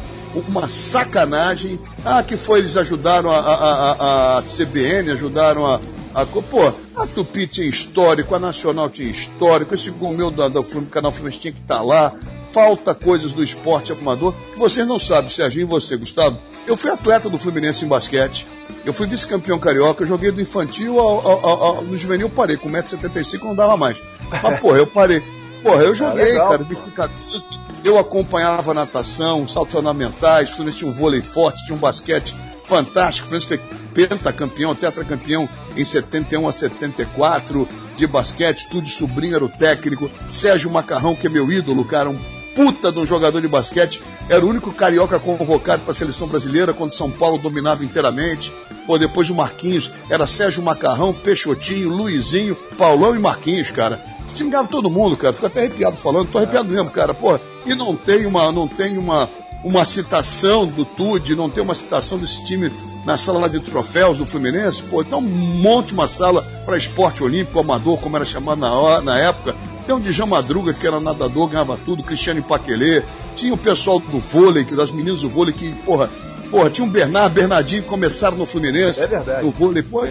uma sacanagem. Ah, que foi, eles ajudaram a, a, a, a CBN, ajudaram a, a. Pô, a Tupi tinha histórico, a Nacional tinha histórico, esse gol meu do, do canal Fluminense tinha que estar tá lá. Falta coisas do esporte amador que vocês não sabem, Serginho e você, Gustavo. Eu fui atleta do Fluminense em basquete. Eu fui vice-campeão carioca, eu joguei do infantil ao, ao, ao, no juvenil, parei. Com 1,75m não dava mais. Mas, porra, eu parei. Porra, eu joguei, legal, cara, bicicletismo. Eu acompanhava natação, saltos ornamentais, Fluminense tinha um vôlei forte, tinha um basquete fantástico. O Fluminense foi pentacampeão, tetracampeão em 71 a 74 de basquete, tudo sobrinho era o técnico. Sérgio Macarrão, que é meu ídolo, cara, um puta de um jogador de basquete, era o único carioca convocado para a seleção brasileira quando São Paulo dominava inteiramente. Pô, depois do Marquinhos, era Sérgio Macarrão, Peixotinho, Luizinho, Paulão e Marquinhos, cara. ganhava todo mundo, cara. Fico até arrepiado falando, tô arrepiado mesmo, cara. Pô, e não tem uma, não tem uma, uma citação do Tude, não tem uma citação desse time na sala lá de troféus do Fluminense, pô, então monte uma sala para esporte olímpico, amador, como era chamado na, na época. Tem o Djan Madruga, que era nadador, ganhava tudo, Cristiano Paquelê, tinha o pessoal do vôlei, que das meninas do vôlei, que, porra, porra, tinha um Bernardo, Bernardinho que começaram no Fluminense. É verdade. No vôlei, pô,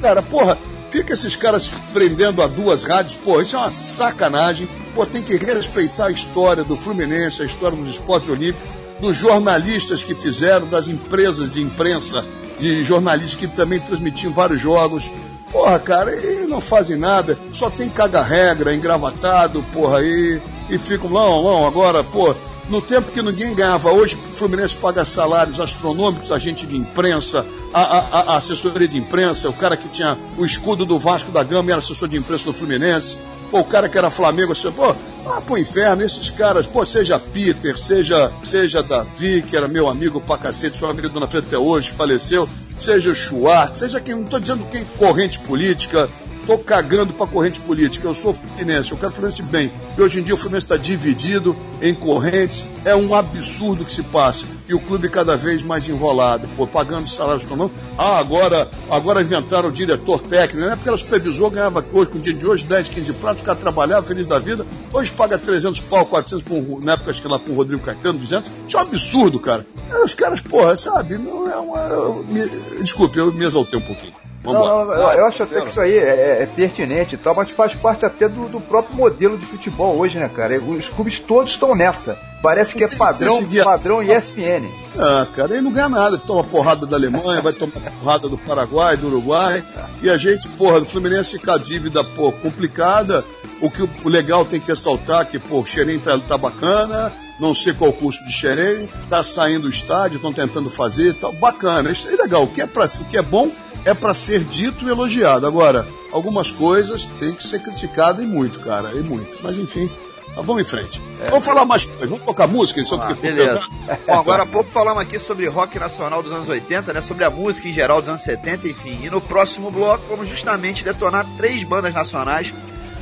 cara, porra, fica esses caras prendendo a duas rádios, pô, isso é uma sacanagem. Pô, tem que respeitar a história do Fluminense, a história dos esportes olímpicos dos jornalistas que fizeram, das empresas de imprensa, de jornalistas que também transmitiam vários jogos. Porra, cara, e não fazem nada, só tem caga-regra, engravatado, porra, aí, e ficam, não, não, agora, pô, no tempo que ninguém ganhava, hoje o Fluminense paga salários astronômicos, a gente de imprensa, a, a, a, assessoria de imprensa, o cara que tinha o escudo do Vasco da Gama era assessor de imprensa do Fluminense. Pô, o cara que era Flamengo, assim, pô, ah, pro inferno, esses caras, pô, seja Peter, seja, seja Davi, que era meu amigo pra cacete, sou amigo do Dona Frente até hoje, que faleceu, seja o Schwartz, seja quem, não tô dizendo quem corrente política, tô cagando pra corrente política. Eu sou Fluminense, eu quero Fluminense bem. E hoje em dia o Fluminense está dividido em correntes. É um absurdo que se passa. E o clube cada vez mais enrolado, pô, pagando salários não. Ah, agora, agora inventaram o diretor técnico. Na época era supervisor, ganhava hoje, com o dia de hoje, 10, 15 pratos, o cara trabalhava feliz da vida. Hoje paga 300 pau, 400 por, na época acho que lá com o Rodrigo Caetano, 200. Isso é um absurdo, cara. Os caras, porra, sabe, não é uma. Eu, me, desculpe, eu me exaltei um pouquinho. Não, não, eu acho até que isso aí é, é, pertinente e tal, mas faz parte até do, do, próprio modelo de futebol hoje, né, cara? Os clubes todos estão nessa. Parece que é padrão, padrão ESPN. Ah, cara, ele não ganha nada. Toma porrada da Alemanha, vai tomar porrada do Paraguai, do Uruguai. E a gente, porra, do Fluminense com a dívida, pô, complicada. O que o legal tem que ressaltar que, pô, o Xerém tá, tá bacana, não sei qual o custo de Xerém, tá saindo do estádio, estão tentando fazer, tá bacana. Isso é legal. O que é, pra, o que é bom é para ser dito e elogiado. Agora, algumas coisas têm que ser criticadas e muito, cara, e muito. Mas enfim, mas vamos em frente. vamos falar mais vamos tocar música, enquanto que for Beleza. Bom, agora há pouco falamos aqui sobre rock nacional dos anos 80, né? Sobre a música em geral dos anos 70, enfim. E no próximo bloco vamos justamente detonar três bandas nacionais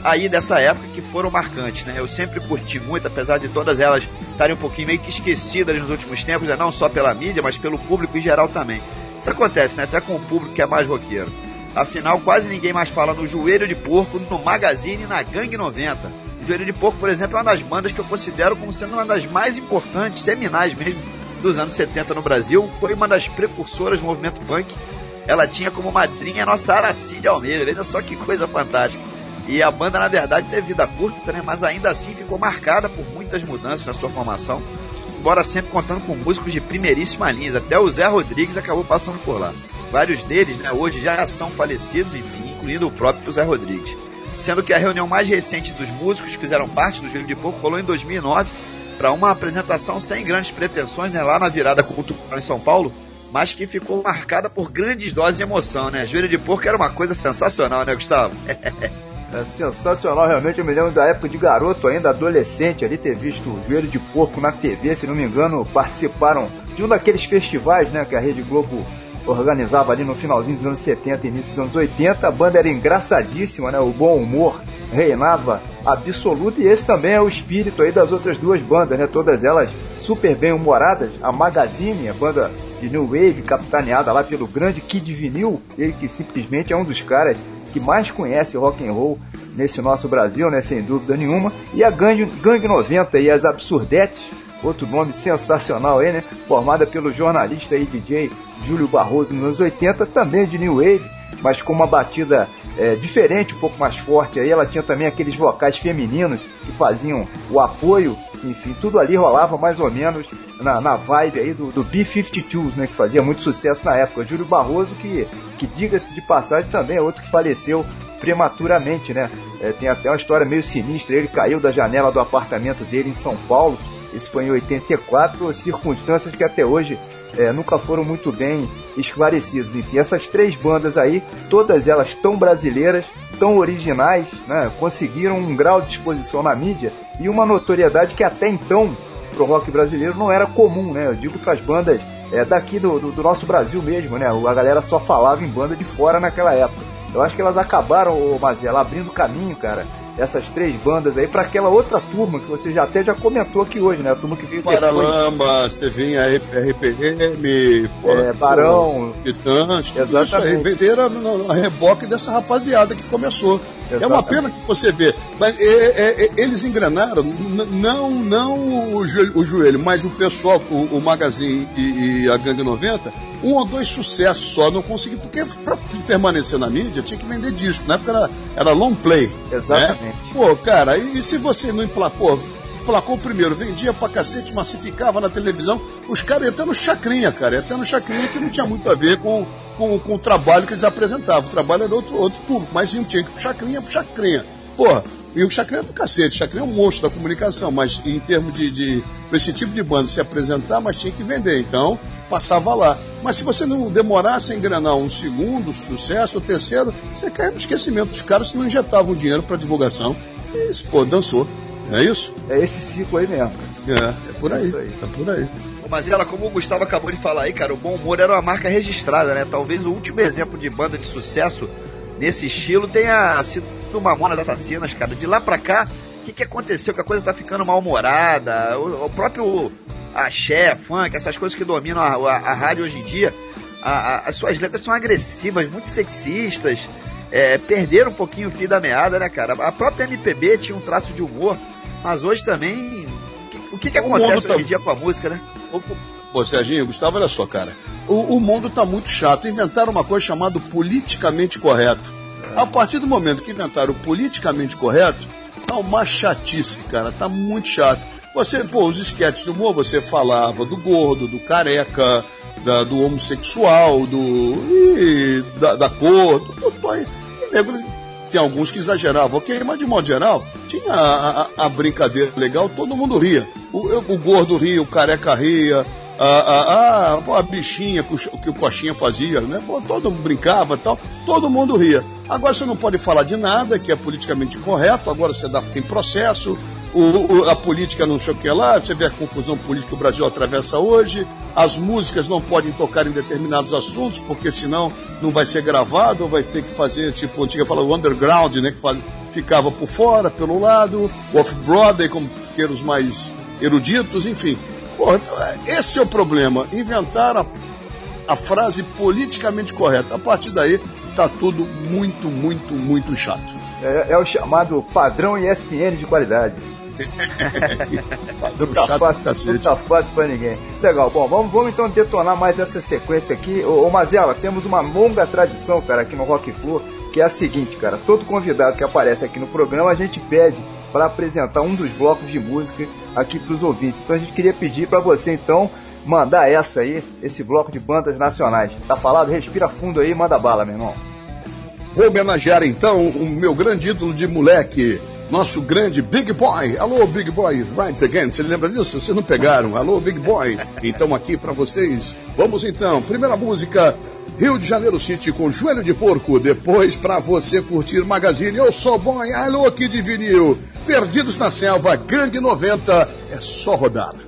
aí dessa época que foram marcantes, né? Eu sempre curti muito, apesar de todas elas estarem um pouquinho meio que esquecidas nos últimos tempos, né? não só pela mídia, mas pelo público em geral também. Isso acontece, né? Até com o público que é mais roqueiro. Afinal, quase ninguém mais fala no Joelho de Porco, no Magazine e na Gangue 90. Joelho de Porco, por exemplo, é uma das bandas que eu considero como sendo uma das mais importantes, seminais mesmo, dos anos 70 no Brasil. Foi uma das precursoras do movimento punk. Ela tinha como madrinha a nossa Aracide Almeida. Veja só que coisa fantástica. E a banda, na verdade, teve vida curta, né? mas ainda assim ficou marcada por muitas mudanças na sua formação, embora sempre contando com músicos de primeiríssima linha. Até o Zé Rodrigues acabou passando por lá. Vários deles, né, hoje já são falecidos, enfim, incluindo o próprio Zé Rodrigues. Sendo que a reunião mais recente dos músicos que fizeram parte do Joelho de Porco rolou em 2009 para uma apresentação sem grandes pretensões, né, lá na virada cultural em São Paulo, mas que ficou marcada por grandes doses de emoção, né? Joelho de Porco era uma coisa sensacional, né, Gustavo? É sensacional, realmente. Eu me lembro da época de garoto, ainda adolescente, ali ter visto o Joelho de Porco na TV. Se não me engano, participaram de um daqueles festivais né, que a Rede Globo organizava ali no finalzinho dos anos 70 e início dos anos 80. A banda era engraçadíssima, né? O bom humor reinava absoluto e esse também é o espírito aí das outras duas bandas, né? Todas elas super bem humoradas. A Magazine, a banda de New Wave, capitaneada lá pelo grande Kid Vinil, ele que simplesmente é um dos caras que mais conhece rock and roll nesse nosso Brasil, né? Sem dúvida nenhuma. E a Gangue, Gangue 90 e as Absurdetes, outro nome sensacional aí, né? Formada pelo jornalista e DJ Júlio Barroso nos anos 80, também de New Wave, mas com uma batida é, diferente, um pouco mais forte aí. Ela tinha também aqueles vocais femininos que faziam o apoio, enfim, tudo ali rolava mais ou menos na, na vibe aí do, do B-52s, né? Que fazia muito sucesso na época. Júlio Barroso, que, que diga-se de passagem, também é outro que faleceu prematuramente, né? É, tem até uma história meio sinistra. Ele caiu da janela do apartamento dele em São Paulo. Isso foi em 84, circunstâncias que até hoje é, nunca foram muito bem esclarecidas. Enfim, essas três bandas aí, todas elas tão brasileiras, tão originais, né? conseguiram um grau de exposição na mídia e uma notoriedade que até então pro rock brasileiro não era comum, né? Eu digo para as bandas é, daqui do, do, do nosso Brasil mesmo, né? A galera só falava em banda de fora naquela época. Eu acho que elas acabaram, ô Mazela, abrindo caminho, cara, essas três bandas aí para aquela outra turma que você já até já comentou aqui hoje, né? A turma que veio depois. Paralama, você vinha RPM, É, Barão. Titãs, Exatamente. isso aí no, no reboque dessa rapaziada que começou. É uma Exatamente. pena que você vê, mas é, é, é, eles engrenaram, não, não o joelho, o joelho, mas o pessoal, o, o Magazine e, e a Gangue 90, um ou dois sucessos só, não consegui, porque para permanecer na mídia tinha que vender disco, na época era, era long play. Exatamente. Né? Pô, cara, e, e se você não emplacou, o primeiro, vendia pra cacete, massificava na televisão, os caras iam até no chacrinha, cara, até no chacrinha que não tinha muito a ver com, com, com o trabalho que eles apresentavam. O trabalho era outro, outro público, mas iam, tinha que ir pro chacrinha, pro chacrinha. Porra, e o chacrinha é do cacete, o chacrinha é um monstro da comunicação, mas em termos de, de pra esse tipo de banda se apresentar, mas tinha que vender, então passava lá. Mas se você não demorasse a engrenar um segundo sucesso, o terceiro, você cai no esquecimento dos caras se não injetavam dinheiro para divulgação. E, pô, dançou. Não é isso? É esse ciclo aí mesmo. É, é por aí. Isso aí. É por aí. Mas ela, como o Gustavo acabou de falar aí, cara, o bom humor era uma marca registrada, né? Talvez o último exemplo de banda de sucesso nesse estilo tenha sido o Mamonas Assassinas, cara. De lá pra cá, o que, que aconteceu? Que a coisa tá ficando mal-humorada, o, o próprio axé, funk, essas coisas que dominam a, a- a rádio hoje em dia, a- as suas letras são agressivas, muito sexistas, é, perderam um pouquinho o fio da meada, né, cara? A própria MPB tinha um traço de humor, mas hoje também. o que- O que, O acontece tá- hoje em dia com a música, né? Ô, Pô, Serginho, Gustavo, olha só, cara. O, o mundo tá muito chato. Inventaram uma coisa chamada politicamente correto. A partir do momento que inventaram o politicamente correto, tá uma chatice, cara. Tá muito chato. Você, pô, os esquetes do humor, você falava do gordo, do careca, da- do homossexual, do. da, da cor. Do, pô, e nego tem alguns que exageravam, ok, mas de modo geral, tinha a, a- a brincadeira legal, todo mundo ria. O, eu- o gordo ria, o careca ria, a, a, a, a bichinha que o, Coxinha fazia, né? Pô, todo mundo brincava tal, todo mundo ria. Agora você não pode falar de nada que é politicamente correto, agora você dá, tem processo, o, o, a política não sei o que lá, você vê a confusão política que o Brasil atravessa hoje, as músicas não podem tocar em determinados assuntos, porque senão não vai ser gravado, vai ter que fazer, tipo, antiga fala, o underground, né, que faz, ficava por fora, pelo lado, o off-Broadway, como que eram os mais eruditos, enfim. Pô, esse é o problema, inventar a, a frase politicamente correta. A partir daí, tá tudo muito, muito, muito chato. É, é o chamado padrão ESPN de qualidade. Padrão Tá chato fácil, não cacete. tá fácil pra ninguém. Legal, bom, vamos, vamos então detonar mais essa sequência aqui. Ô, ô Mazela, temos uma longa tradição, cara, aqui no Rock Flu, que é a seguinte, cara. Todo convidado que aparece aqui no programa, a gente pede para apresentar um dos blocos de música aqui pros ouvintes. Então a gente queria pedir para você, então, mandar essa aí, esse bloco de bandas nacionais. Tá falado? Respira fundo aí manda bala, meu irmão. Vou homenagear então o meu grande ídolo de moleque, nosso grande Big Boy. Alô, Big Boy, right again. Você lembra disso? Vocês não pegaram? Alô, Big Boy. Então aqui pra vocês. Vamos então. Primeira música, Rio de Janeiro City com Joelho de Porco. Depois pra você curtir Magazine. Eu sou boy. Alô, que de vinil. Perdidos na Selva, Gangue 90. É só rodar.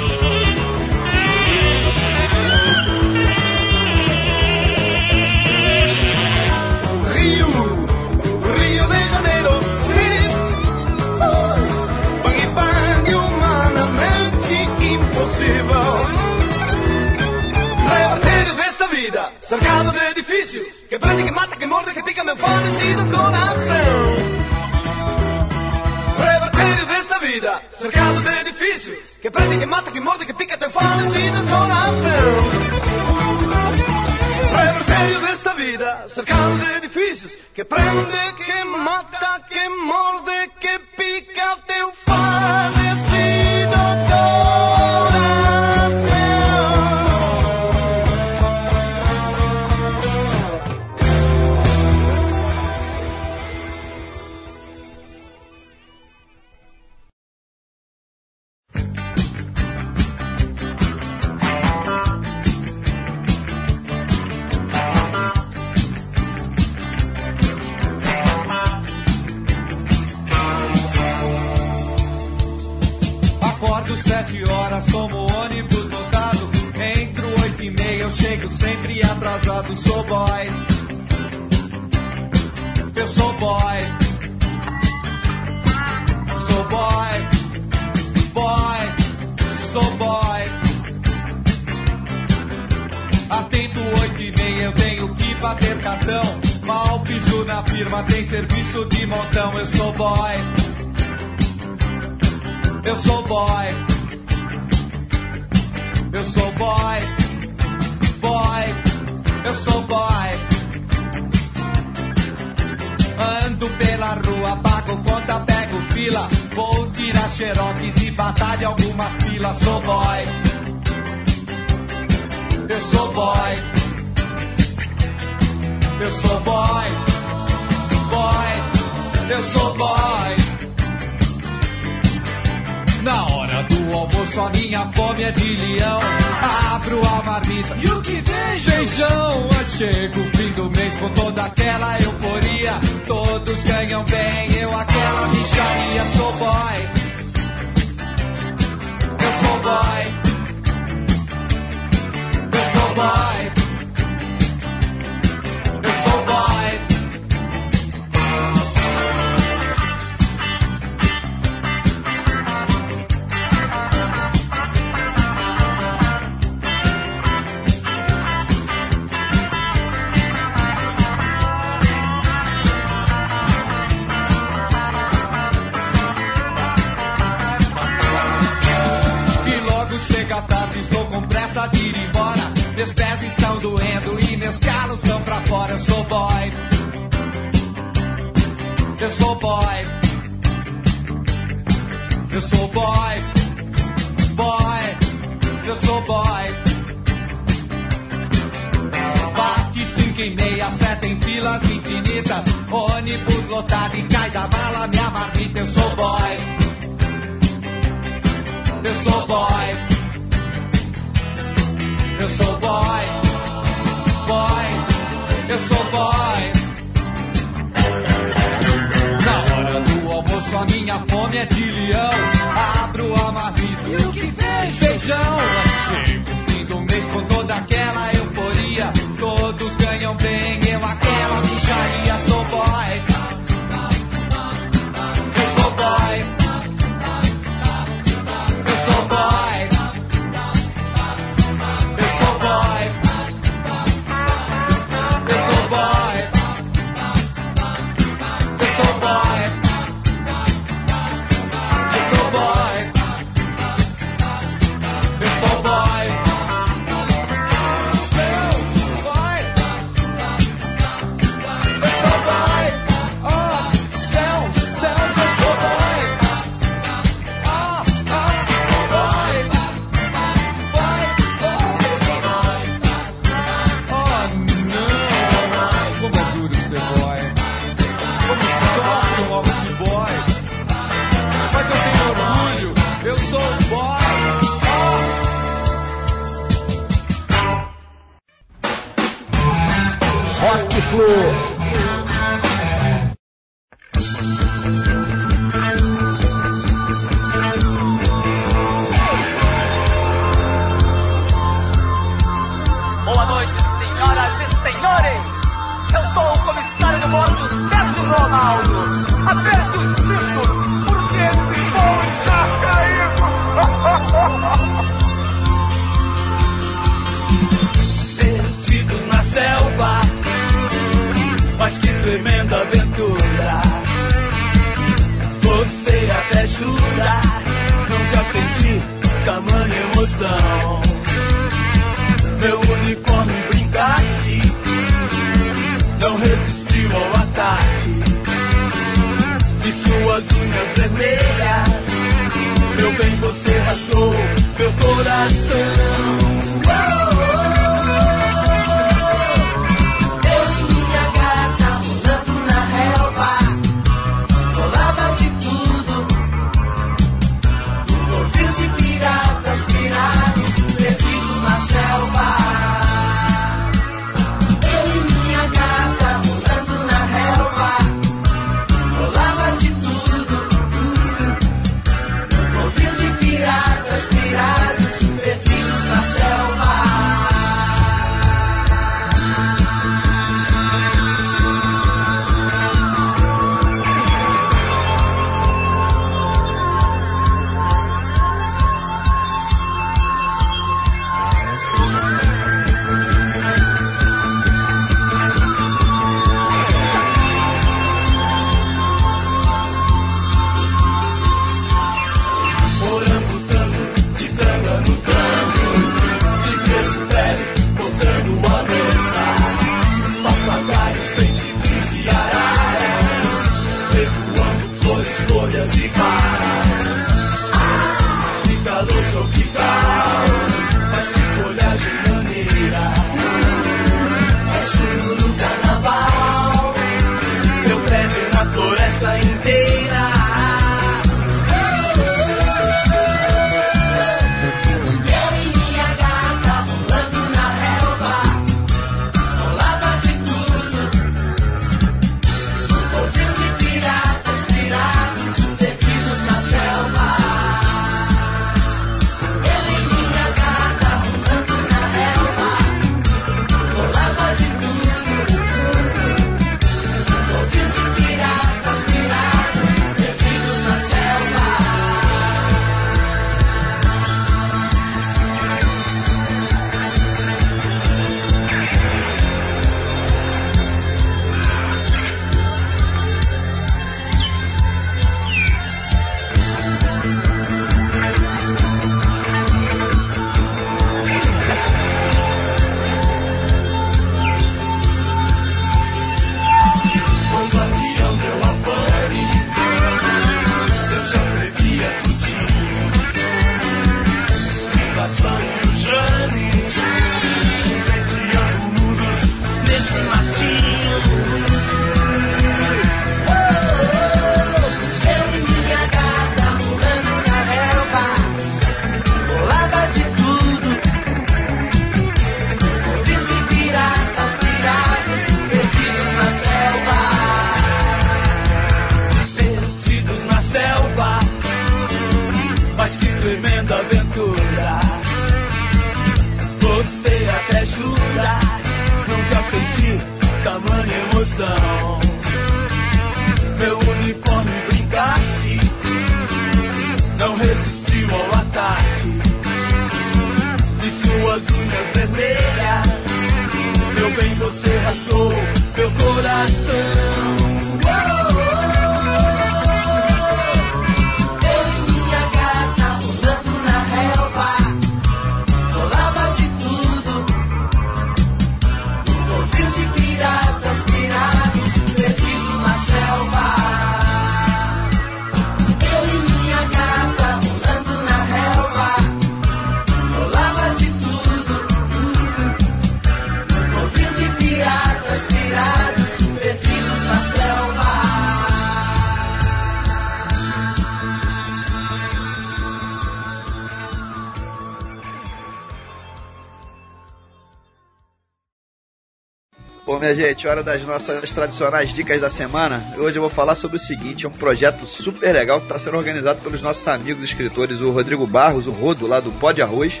Minha gente, hora das nossas tradicionais dicas da semana. Hoje eu vou falar sobre o seguinte: é um projeto super legal que está sendo organizado pelos nossos amigos escritores, o Rodrigo Barros, o Rodo, lá do Pó de Arroz,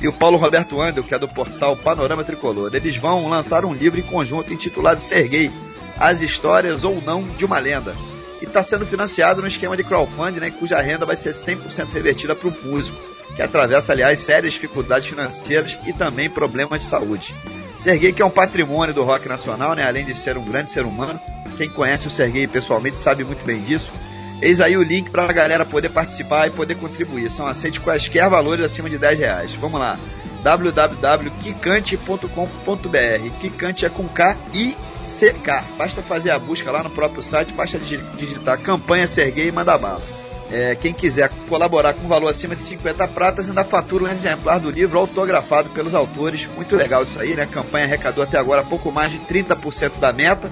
e o Paulo Roberto Andel, que é do portal Panorama Tricolor. Eles vão lançar um livro em conjunto intitulado Serguei As Histórias ou Não de uma Lenda. E está sendo financiado no esquema de crowdfunding, né, cuja renda vai ser 100% revertida para o músico, que atravessa, aliás, sérias dificuldades financeiras e também problemas de saúde. Serguei, que é um patrimônio do rock nacional, né? além de ser um grande ser humano. Quem conhece o Serguei pessoalmente sabe muito bem disso. Eis aí o link para a galera poder participar e poder contribuir. São aceitos quaisquer valores acima de 10 reais. Vamos lá. www.kikante.com.br Kikante é com K e CK. Basta fazer a busca lá no próprio site, basta digi- digitar campanha Serguei e manda bala. É, quem quiser colaborar com valor acima de 50 pratas ainda fatura um exemplar do livro autografado pelos autores. Muito legal isso aí, né? A campanha arrecadou até agora pouco mais de 30% da meta,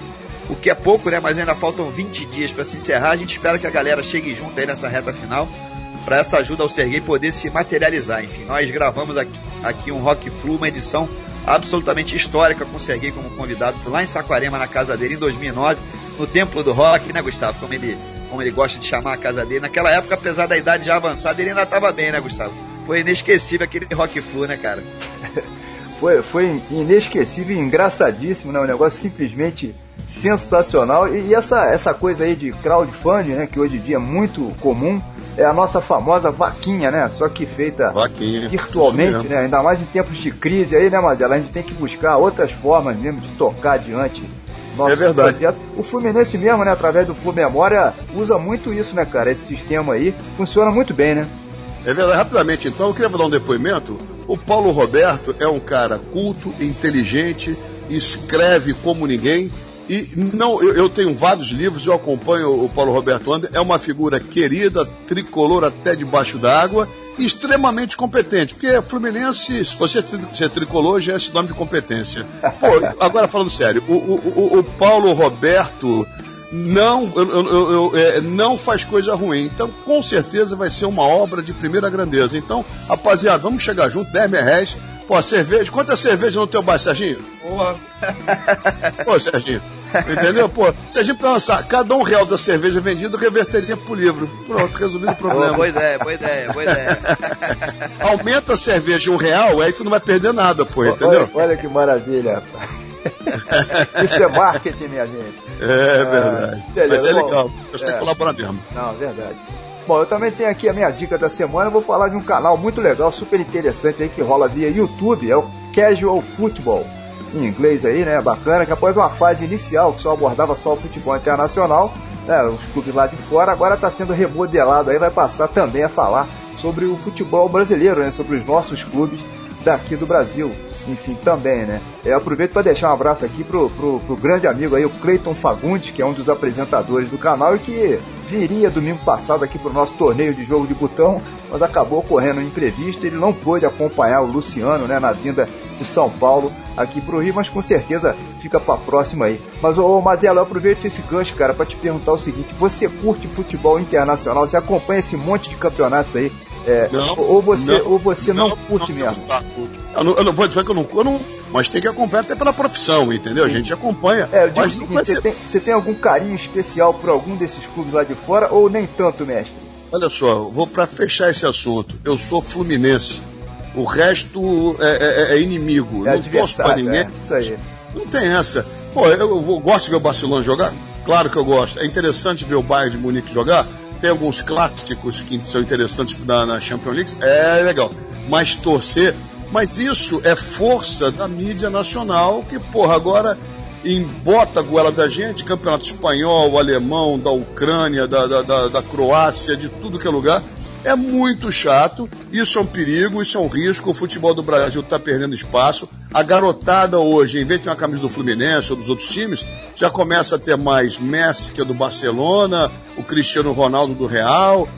o que é pouco, né? Mas ainda faltam 20 dias para se encerrar. A gente espera que a galera chegue junto aí nessa reta final para essa ajuda ao Serguei poder se materializar. Enfim, nós gravamos aqui, aqui um Rock Flu, uma edição absolutamente histórica com o Serguei como convidado lá em Saquarema, na casa dele, em 2009, no Templo do Rock, né, Gustavo? Como ele, como ele gosta de chamar a casa dele. Naquela época, apesar da idade já avançada, ele ainda estava bem, né, Gustavo? Foi inesquecível aquele Rock Flu, né, cara? Foi, foi inesquecível e engraçadíssimo, né? Um negócio simplesmente sensacional. E, e essa, essa coisa aí de crowdfunding, né? Que hoje em dia é muito comum, é a nossa famosa vaquinha, né? Só que feita Vaquinha. virtualmente, né? Ainda mais em tempos de crise aí, né, Madela? A gente tem que buscar outras formas mesmo de tocar adiante. É verdade. O Fluminense mesmo, né, através do Flu Memória, usa muito isso, né, cara? Esse sistema aí funciona muito bem, né? É verdade, rapidamente, então, eu queria dar um depoimento. O Paulo Roberto é um cara culto, inteligente, escreve como ninguém. E não, eu, eu tenho vários livros, eu acompanho o Paulo Roberto Ander, é uma figura querida, tricolor até debaixo d'água, e extremamente competente. Porque Fluminense, se você ser tricolor, já é esse nome de competência. Pô, agora falando sério, o, o, o- o Paulo Roberto não, eu- eu- eu- é, não faz coisa ruim. Então, com certeza vai ser uma obra de primeira grandeza. Então, rapaziada, vamos chegar junto, 10 mil reais. Pô, cerveja, quanto é cerveja no teu bar, Serginho? Porra. Pô, Serginho, entendeu? Pô, Serginho pra lançar, cada um real da cerveja vendida reverteria pro livro. Pronto, resolvido o problema. boa ideia, boa ideia, boa ideia. Aumenta a cerveja um real, aí tu não vai perder nada, pô, entendeu? Olha, olha que maravilha, rapaz. Isso é marketing, minha gente. É verdade. beleza, Mas é bom, legal, temos é. que colaborar mesmo. Não, é verdade. Bom, eu também tenho aqui a minha dica da semana. Eu vou falar de um canal muito legal, super interessante aí que rola via YouTube. É o Casual Football. Em inglês aí, né? Bacana. Que após uma fase inicial que só abordava só o futebol internacional, né, os clubes lá de fora, agora está sendo remodelado aí. Vai passar também a falar sobre o futebol brasileiro, né? Sobre os nossos clubes daqui do Brasil. Enfim, também, né? Eu aproveito para deixar um abraço aqui pro, pro, pro grande amigo aí, o Cleiton Fagundes, que é um dos apresentadores do canal e que viria domingo passado aqui pro nosso torneio de jogo de botão, mas acabou ocorrendo um imprevisto, ele não pôde acompanhar o Luciano, né, na vinda de São Paulo aqui pro Rio, mas com certeza fica pra próxima aí. Mas, ô, Mazelo, eu aproveito esse gancho, cara, para te perguntar o seguinte, você curte futebol internacional, você acompanha esse monte de campeonatos aí, é, Não, ou você, não, ou você não, curte não, mesmo? não, Eu não, eu não vou dizer que eu não, eu não. Mas tem que acompanhar até pela profissão, entendeu? A gente acompanha. É, eu digo mas não seguinte, você tem, você tem algum carinho especial por algum desses clubes lá de fora ou nem tanto, mestre? olha só, vou para fechar esse assunto. Eu sou fluminense. O resto é, é- é inimigo. É não pra adversário, ninguém. é. Não tem essa. Pô, eu, eu vou- gosto de ver o Barcelona jogar? Claro que eu gosto. É interessante ver o Bayern de Munique jogar? Tem alguns clássicos que são interessantes na, na Champions League? É legal. Mas torcer. Mas isso é força da mídia nacional que, porra, agora embota a goela da gente, campeonato espanhol, alemão, da Ucrânia, da, da, da, da Croácia, de tudo que é lugar. É muito chato, isso é um perigo, isso é um risco. O futebol do Brasil está perdendo espaço. A garotada hoje, em vez de ter uma camisa do Fluminense ou dos outros times, já começa a ter mais Messi, que é do Barcelona, o Cristiano Ronaldo do Real,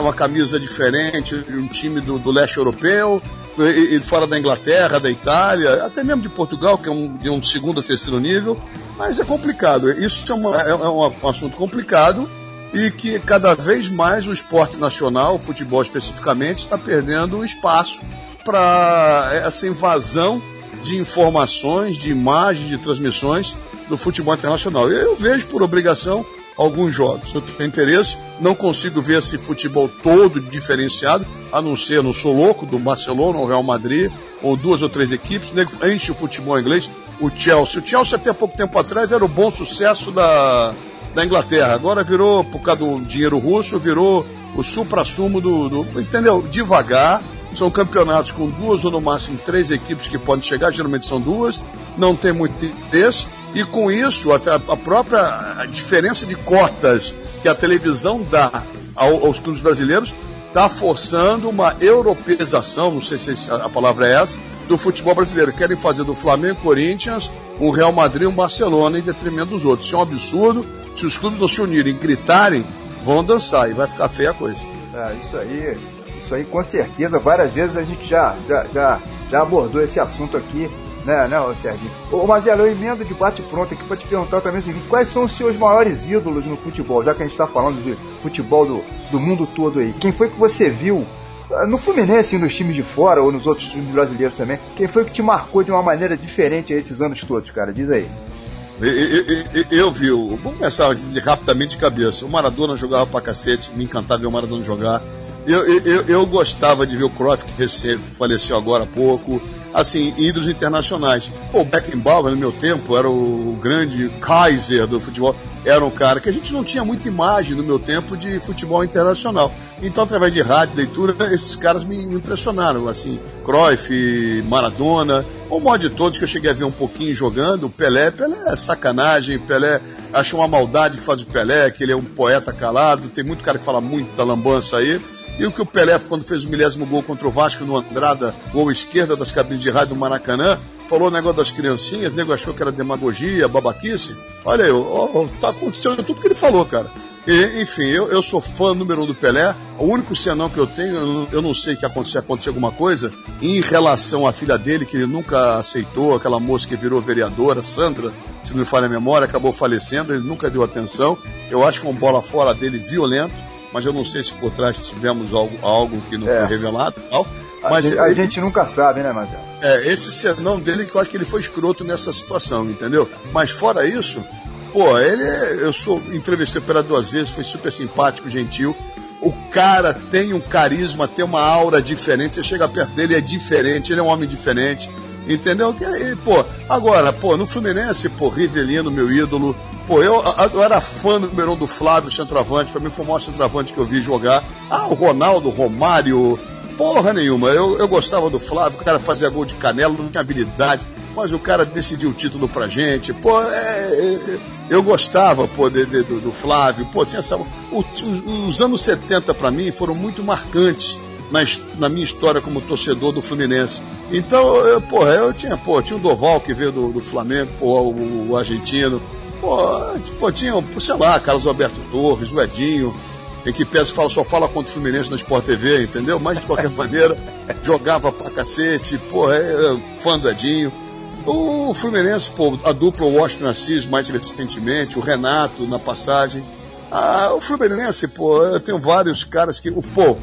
uma camisa diferente de um time do, do leste europeu, e, fora da Inglaterra, da Itália, até mesmo de Portugal, que é um, de um segundo ou terceiro nível. Mas é complicado. Isso é, uma- é- é um assunto complicado e que cada vez mais o esporte nacional, o futebol especificamente, está perdendo espaço para essa invasão de informações, de imagens, de transmissões do futebol internacional. Eu vejo por obrigação alguns jogos. Eu tenho interesse, não consigo ver esse futebol todo diferenciado, a não ser, não sou louco, do Barcelona ou Real Madrid, ou duas ou três equipes, nego enche o futebol inglês, o Chelsea. O Chelsea até pouco tempo atrás era o bom sucesso da, da Inglaterra. Agora virou, por causa do dinheiro russo, virou o supra-sumo do, do. Entendeu? Devagar. São campeonatos com duas ou no máximo três equipes que podem chegar, geralmente são duas, não tem muito interesse, e com isso, a, a própria diferença de cotas que a televisão dá ao- aos clubes brasileiros está forçando uma europeização, não sei se a palavra é essa, do futebol brasileiro. Querem fazer do Flamengo, Corinthians, um Real Madrid um Barcelona em detrimento dos outros. Isso é um absurdo. Se os clubes não se unirem gritarem, vão dançar e vai ficar feia a coisa. É, isso aí, isso aí com certeza, várias vezes a gente já, já, já, já abordou esse assunto aqui, né, né, ô Serginho? Ô, Marcelo, eu emendo de bate-pronto aqui pra te perguntar também o seguinte, quais são os seus maiores ídolos no futebol, já que a gente tá falando de futebol do, do mundo todo aí? Quem foi que você viu, ah, no Fluminense e nos times de fora, ou nos outros times brasileiros também, quem foi que te marcou de uma maneira diferente esses anos todos, cara? Diz aí. E- e- e- e- Eu vi, vamos começar rapidamente de cabeça. O Maradona jogava pra cacete, me encantava ver o Maradona jogar. Eu, eu, eu- gostava de ver o Cruyff, que faleceu agora há pouco. Assim, ídolos internacionais. Pô, o Beckenbauer, no meu tempo, era o grande Kaiser do futebol. Era um cara que a gente não tinha muita imagem no meu tempo de futebol internacional. Então, através de rádio, leitura, esses caras me, impressionaram. Assim, Cruyff, Maradona, o modo de todos que eu cheguei a ver um pouquinho jogando, Pelé, Pelé é sacanagem, Pelé acha uma maldade que faz o Pelé, que ele é um poeta calado, tem muito cara que fala muito lambança aí. E o que o Pelé, quando fez o milésimo gol contra o Vasco no Andrada, gol esquerda das cabines de rádio do Maracanã, falou o negócio das criancinhas, o nego achou que era demagogia, babaquice. Olha aí, ó, tá acontecendo tudo que ele falou, cara. E, enfim, eu, eu sou fã número um do Pelé. O único senão que eu tenho, eu não, eu não sei que acontecer, acontecer alguma coisa, em relação à filha dele, que ele nunca aceitou, aquela moça que virou vereadora, Sandra, se não me falha a memória, acabou falecendo, ele nunca deu atenção. Eu acho que foi um bola fora dele violento, mas eu não sei se por trás tivemos algo, algo que não É. foi revelado e tal. A, Mas gente, a gente nunca sabe, né, Marcelo? é, esse senão dele que eu acho que ele foi escroto nessa situação, entendeu? Mas fora isso, pô, ele é- eu sou entrevistei pela duas vezes, foi super simpático, gentil. O cara tem um carisma, tem uma aura diferente. Você chega perto dele é diferente, ele é um homem diferente. Entendeu? Que aí, pô, agora, pô, no Fluminense, pô, Rivelino, meu ídolo. Pô, eu, eu era fã número um do Flávio, centroavante. Pra mim foi o maior centroavante que eu vi jogar. Ah, o Ronaldo, Romário, Porra nenhuma, eu, eu gostava do Flávio, o cara fazia gol de canela, não tinha habilidade, mas o cara decidiu o título pra gente. Pô, é, é, eu gostava pô, de- de- do, do Flávio, pô, tinha essa. o- os, os anos 70 pra mim foram muito marcantes na, na minha história como torcedor do Fluminense. Então, eu, porra, eu tinha, pô, tinha o Doval que veio do, do Flamengo, pô, o, o argentino. Pô, pô, tinha, sei lá, Carlos Alberto Torres, o Edinho, em que Pérez fala, só fala contra o Fluminense na Sport TV, entendeu? Mas de qualquer maneira, jogava pra cacete, pô, é, é, fã do Edinho. O Fluminense, pô, a dupla Washington Assis mais recentemente, o Renato na passagem. Ah, o Fluminense, pô, eu tenho vários caras que. o- Pô,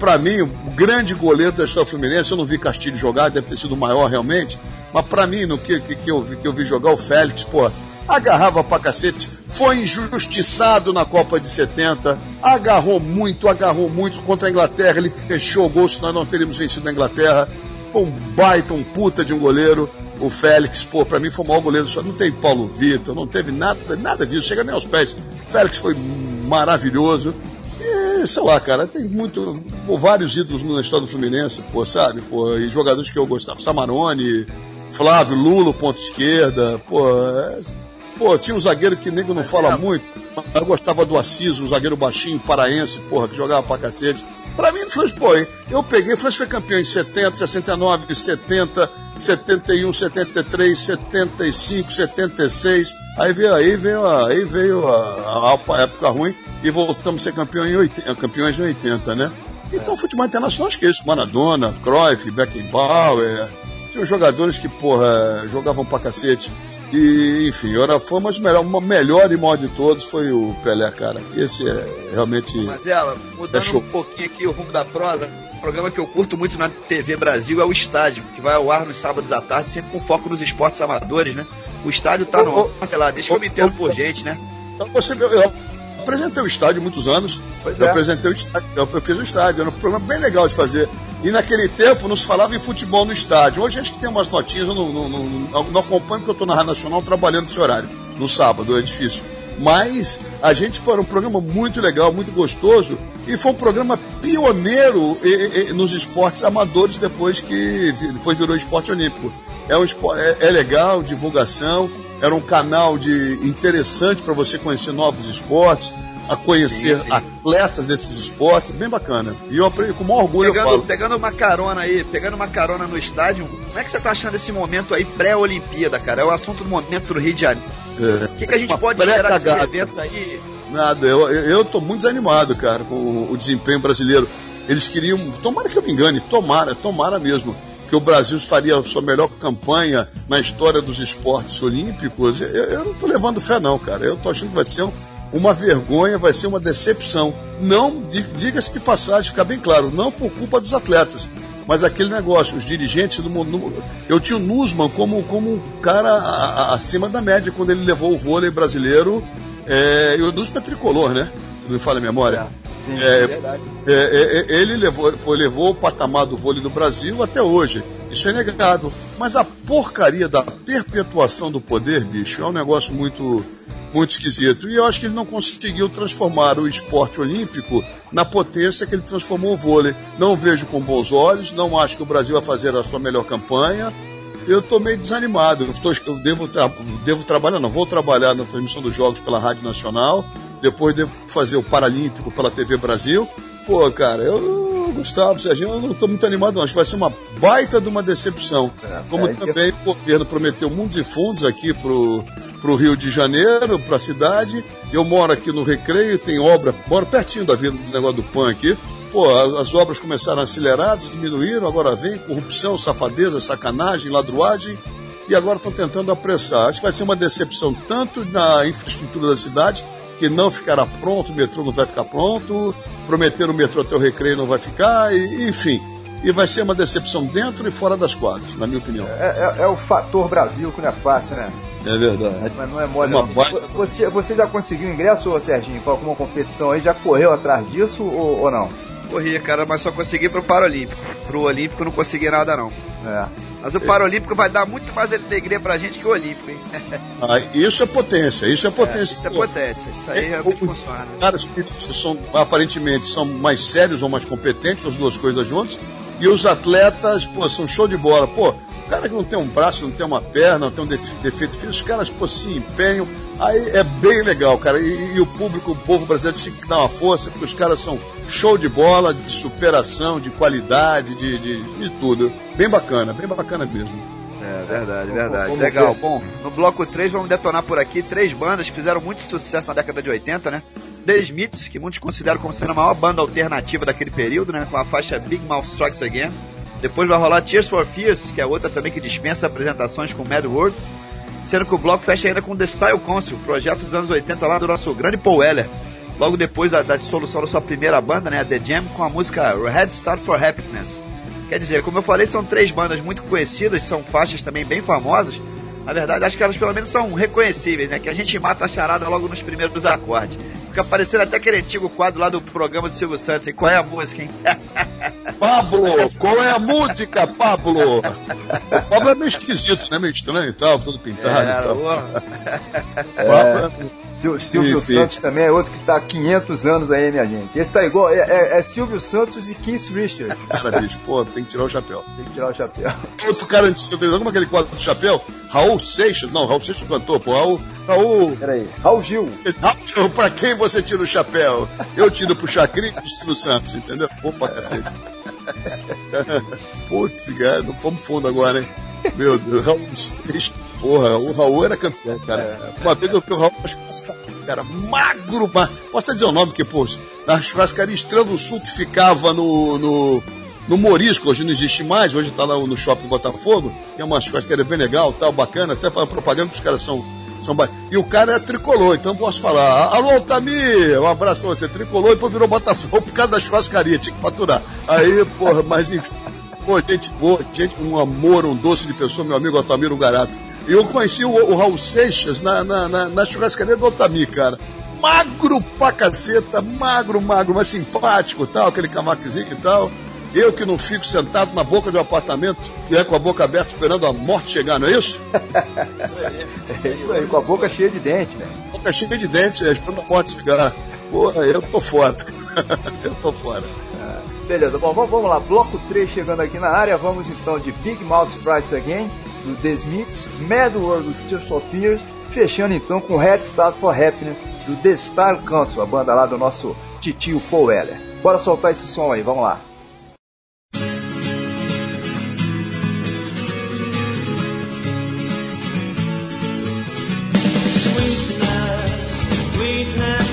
pra mim, o grande goleiro da história Fluminense, eu não vi Castilho jogar, deve ter sido o maior realmente, mas pra mim, no que, que, que eu, que eu vi jogar, o Félix, pô, agarrava pra cacete, foi injustiçado na Copa de 70, agarrou muito, agarrou muito contra a Inglaterra, ele fechou o gol, senão não teríamos vencido a Inglaterra. Foi um baita, um puta de um goleiro. O Félix, pô, pra mim foi o maior goleiro. Só não tem Paulo Vitor, não teve nada, nada disso, chega nem aos pés. Félix foi maravilhoso. E, sei lá, cara, tem muito. pô, vários ídolos na história do Fluminense, pô, sabe? Pô, e jogadores que eu gostava. Samarone, Flávio, Lula, ponto esquerda, pô. é- Pô, tinha um zagueiro que nego não fala muito. Eu gostava do Assis, um zagueiro baixinho, paraense, porra, que jogava pra cacete. Pra mim, foi, pô, eu peguei, o Fluminense foi campeão em 70, 69, 70, 71, 73, 75, 76. Aí veio, aí veio, a- aí veio a, a- época ruim e voltamos a ser campeão em 80, campeões em 80, né? Então, futebol internacional, acho que é isso. Maradona, Cruyff, Beckenbauer. Tinham jogadores que, porra, jogavam pra cacete. E, enfim, era foi, mas o melhor, o melhor e maior de todos foi o Pelé, cara. Esse é realmente. Mas ela, mudando É um pouquinho aqui o rumo da prosa, o programa que eu curto muito na TV Brasil é o Estádio, que vai ao ar nos sábados à tarde, sempre com foco nos esportes amadores, né? O estádio tá no. Ô, sei lá, deixa que eu me entendo por gente, né? Então, Você, eu, eu apresentei o estádio muitos anos. Pois eu é. apresentei o estádio, eu, fiz o estádio, era um programa bem legal de fazer. E naquele tempo não se falava em futebol no estádio. Hoje a gente tem umas notinhas, eu não, não, não, não- acompanho porque eu estou na Rádio Nacional trabalhando nesse horário, no sábado, é difícil. Mas a gente foi um programa muito legal, muito gostoso, e foi um programa pioneiro e- e- nos esportes amadores depois que depois virou esporte olímpico. É, um espo- é, é legal, divulgação, era um canal de interessante para você conhecer novos esportes, a conhecer Sim, sim. atletas desses esportes, bem bacana. E eu aprendi com o maior orgulho, eu Pegando, falo. pegando uma carona aí, pegando uma carona no estádio, como é que você tá achando esse momento aí pré-Olimpíada, cara? É o assunto do momento do Rio de Janeiro. É, O que, que a gente pode esperar desses eventos aí? Nada, eu, eu, eu tô muito desanimado, cara, com o desempenho brasileiro. Eles queriam, tomara que eu me engane, tomara, tomara mesmo, que o Brasil faria a sua melhor campanha na história dos esportes olímpicos. Eu, eu não tô levando fé, não, cara. Eu tô achando que vai ser um- uma vergonha, vai ser uma decepção. Não, di- diga-se de passagem, fica bem claro, não por culpa dos atletas. Mas aquele negócio, os dirigentes do mundo. Eu tinha o Nussmann como, como um cara a- a- acima da média quando ele levou o vôlei brasileiro. É, e o Nussmann é tricolor, né? Se não me falha a memória. Sim. É, Verdade. é, é, é, ele levou, levou o patamar do vôlei do Brasil até hoje. Isso é inegável. Mas a porcaria da perpetuação do poder, bicho, é um negócio muito, muito esquisito. E eu acho que ele não conseguiu transformar o esporte olímpico na potência que ele transformou o vôlei. Não vejo com bons olhos, não acho que o Brasil vai fazer a sua melhor campanha. Eu estou meio desanimado. Eu, tô- eu devo, tra- devo trabalhar, não, vou trabalhar na transmissão dos jogos pela Rádio Nacional. Depois devo fazer o Paralímpico pela TV Brasil. Pô, cara, eu, Gustavo, Serginho, eu não estou muito animado, não. Acho que vai ser uma baita de uma decepção. Como é, também o governo prometeu mundos e fundos aqui pro, pro Rio de Janeiro, pra cidade. Eu moro aqui no Recreio, tem obra, moro pertinho da vida do negócio do PAN aqui. Pô, as obras começaram aceleradas, diminuíram, agora vem corrupção, safadeza, sacanagem, ladruagem, e agora estão tentando apressar. Acho que vai ser uma decepção tanto na infraestrutura da cidade, que não ficará pronto, o metrô não vai ficar pronto, prometeram o metrô até o recreio não vai ficar, e, enfim. E vai ser uma decepção dentro e fora das quadras, na minha opinião. É, é- é o fator Brasil que não é fácil, né? É verdade. Mas não é mole. Uma não. Você, você já conseguiu ingresso, Serginho, pra alguma competição aí? Já correu atrás disso ou, ou não? Corria, cara, mas só consegui pro Paralímpico. Pro Olímpico não consegui nada, não. É. Mas o Paralímpico vai dar muito mais alegria pra gente que o Olímpico, hein? Ah, isso é potência, isso é potência. Isso é potência. Isso aí É, realmente os funciona. caras que são, aparentemente são mais sérios ou mais competentes, as duas coisas juntas, e os atletas, pô, são show de bola. Pô, cara que não tem um braço, não tem uma perna, não tem um defe- defeito físico, os caras, pô, se empenham. Aí é bem legal, cara. E, e o público, o povo brasileiro tinha que dar uma força, porque os caras são show de bola, de superação, de qualidade, de, de, de tudo. Bem bacana, bem bacana mesmo. É verdade, Vamos- verdade. vamos Legal. ver. Bom, no bloco 3 vamos detonar por aqui três bandas que fizeram muito sucesso na década de 80, né? The Smiths, que muitos consideram como sendo a maior banda alternativa daquele período, né? Com a faixa Big Mouth Strikes Again. Depois vai rolar Tears for Fears, que é outra também que dispensa apresentações com Mad World. Sendo que o bloco fecha ainda com The Style Council, projeto dos anos 80 lá do nosso grande Paul Weller. Logo depois da, da dissolução da sua primeira banda, né? a The Jam, com a música Head Start for Happiness. Quer dizer, como eu falei, são três bandas muito conhecidas, são faixas também bem famosas. Na verdade, acho que elas pelo menos são reconhecíveis, né? Que a gente mata a charada logo nos primeiros acordes. Fica parecendo até aquele antigo quadro lá do programa do Silvio Santos. E qual é a música, hein? Pablo, qual é a música, Pablo? O Pablo é meio esquisito, né? Meio estranho e tal, todo pintado e Era, tal. Pablo Sil- Silvio Sim, sim. Santos também é outro que tá há 500 anos aí, minha gente. Esse tá igual, é, é- é Silvio Santos e Keith Richards. é cara, bicho, pô, tem que tirar o chapéu. Tem que tirar o chapéu. Outro cara antigo, como aquele quadro do chapéu? Raul Seixas, não, Raul Seixas cantou, pô, Raul, Raul, Peraí, Raul Gil. Raul, pra quem você tira o chapéu? Eu tiro pro Chacrinha e pro Silvio Santos, entendeu? Pô, pra cacete. Putz, cara, não fomos fundo agora, hein? Meu Deus, Raul porra, o Raul era campeão, cara. Uma vez eu vi o Raul na churrascaria, cara, magro, mas posso até dizer o nome, que, pô, na churrascaria Estrela do Sul, que ficava no, no, no Morisco, hoje não existe mais, hoje tá lá no shopping do Botafogo, tem uma churrascaria bem legal, tal, bacana, até fala propaganda que os caras são, são E o cara é tricolor, então posso falar, alô Altamir, um abraço pra você, tricolor, e depois virou Botafogo por causa da churrascaria, tinha que faturar. Aí, porra, mas enfim, pô, gente boa, gente, um amor, um doce de pessoa, meu amigo Altamiro Garato. E eu conheci o, o Raul Seixas na, na, na, na churrascaria do Altamir, cara. Magro pra caceta, magro, magro, mas simpático tal, aquele camaquezinho e tal. Eu que não fico sentado na boca do apartamento, né, com a boca aberta esperando a morte chegar, não é isso? É isso aí, com a boca cheia de dente, né? Boca cheia de dentes, é, esperando a morte chegar. Porra, eu tô fora. eu tô fora. Beleza, bom, vamos, lá. Bloco 3 chegando aqui na área. Vamos então de Big Mouth Strikes Again, do The Smiths, Mad World do Tears for Fears, fechando então com Head Start for Happiness, do The Star Council, a banda lá do nosso titio Paul Weller. Bora soltar esse som aí, vamos lá. strange land.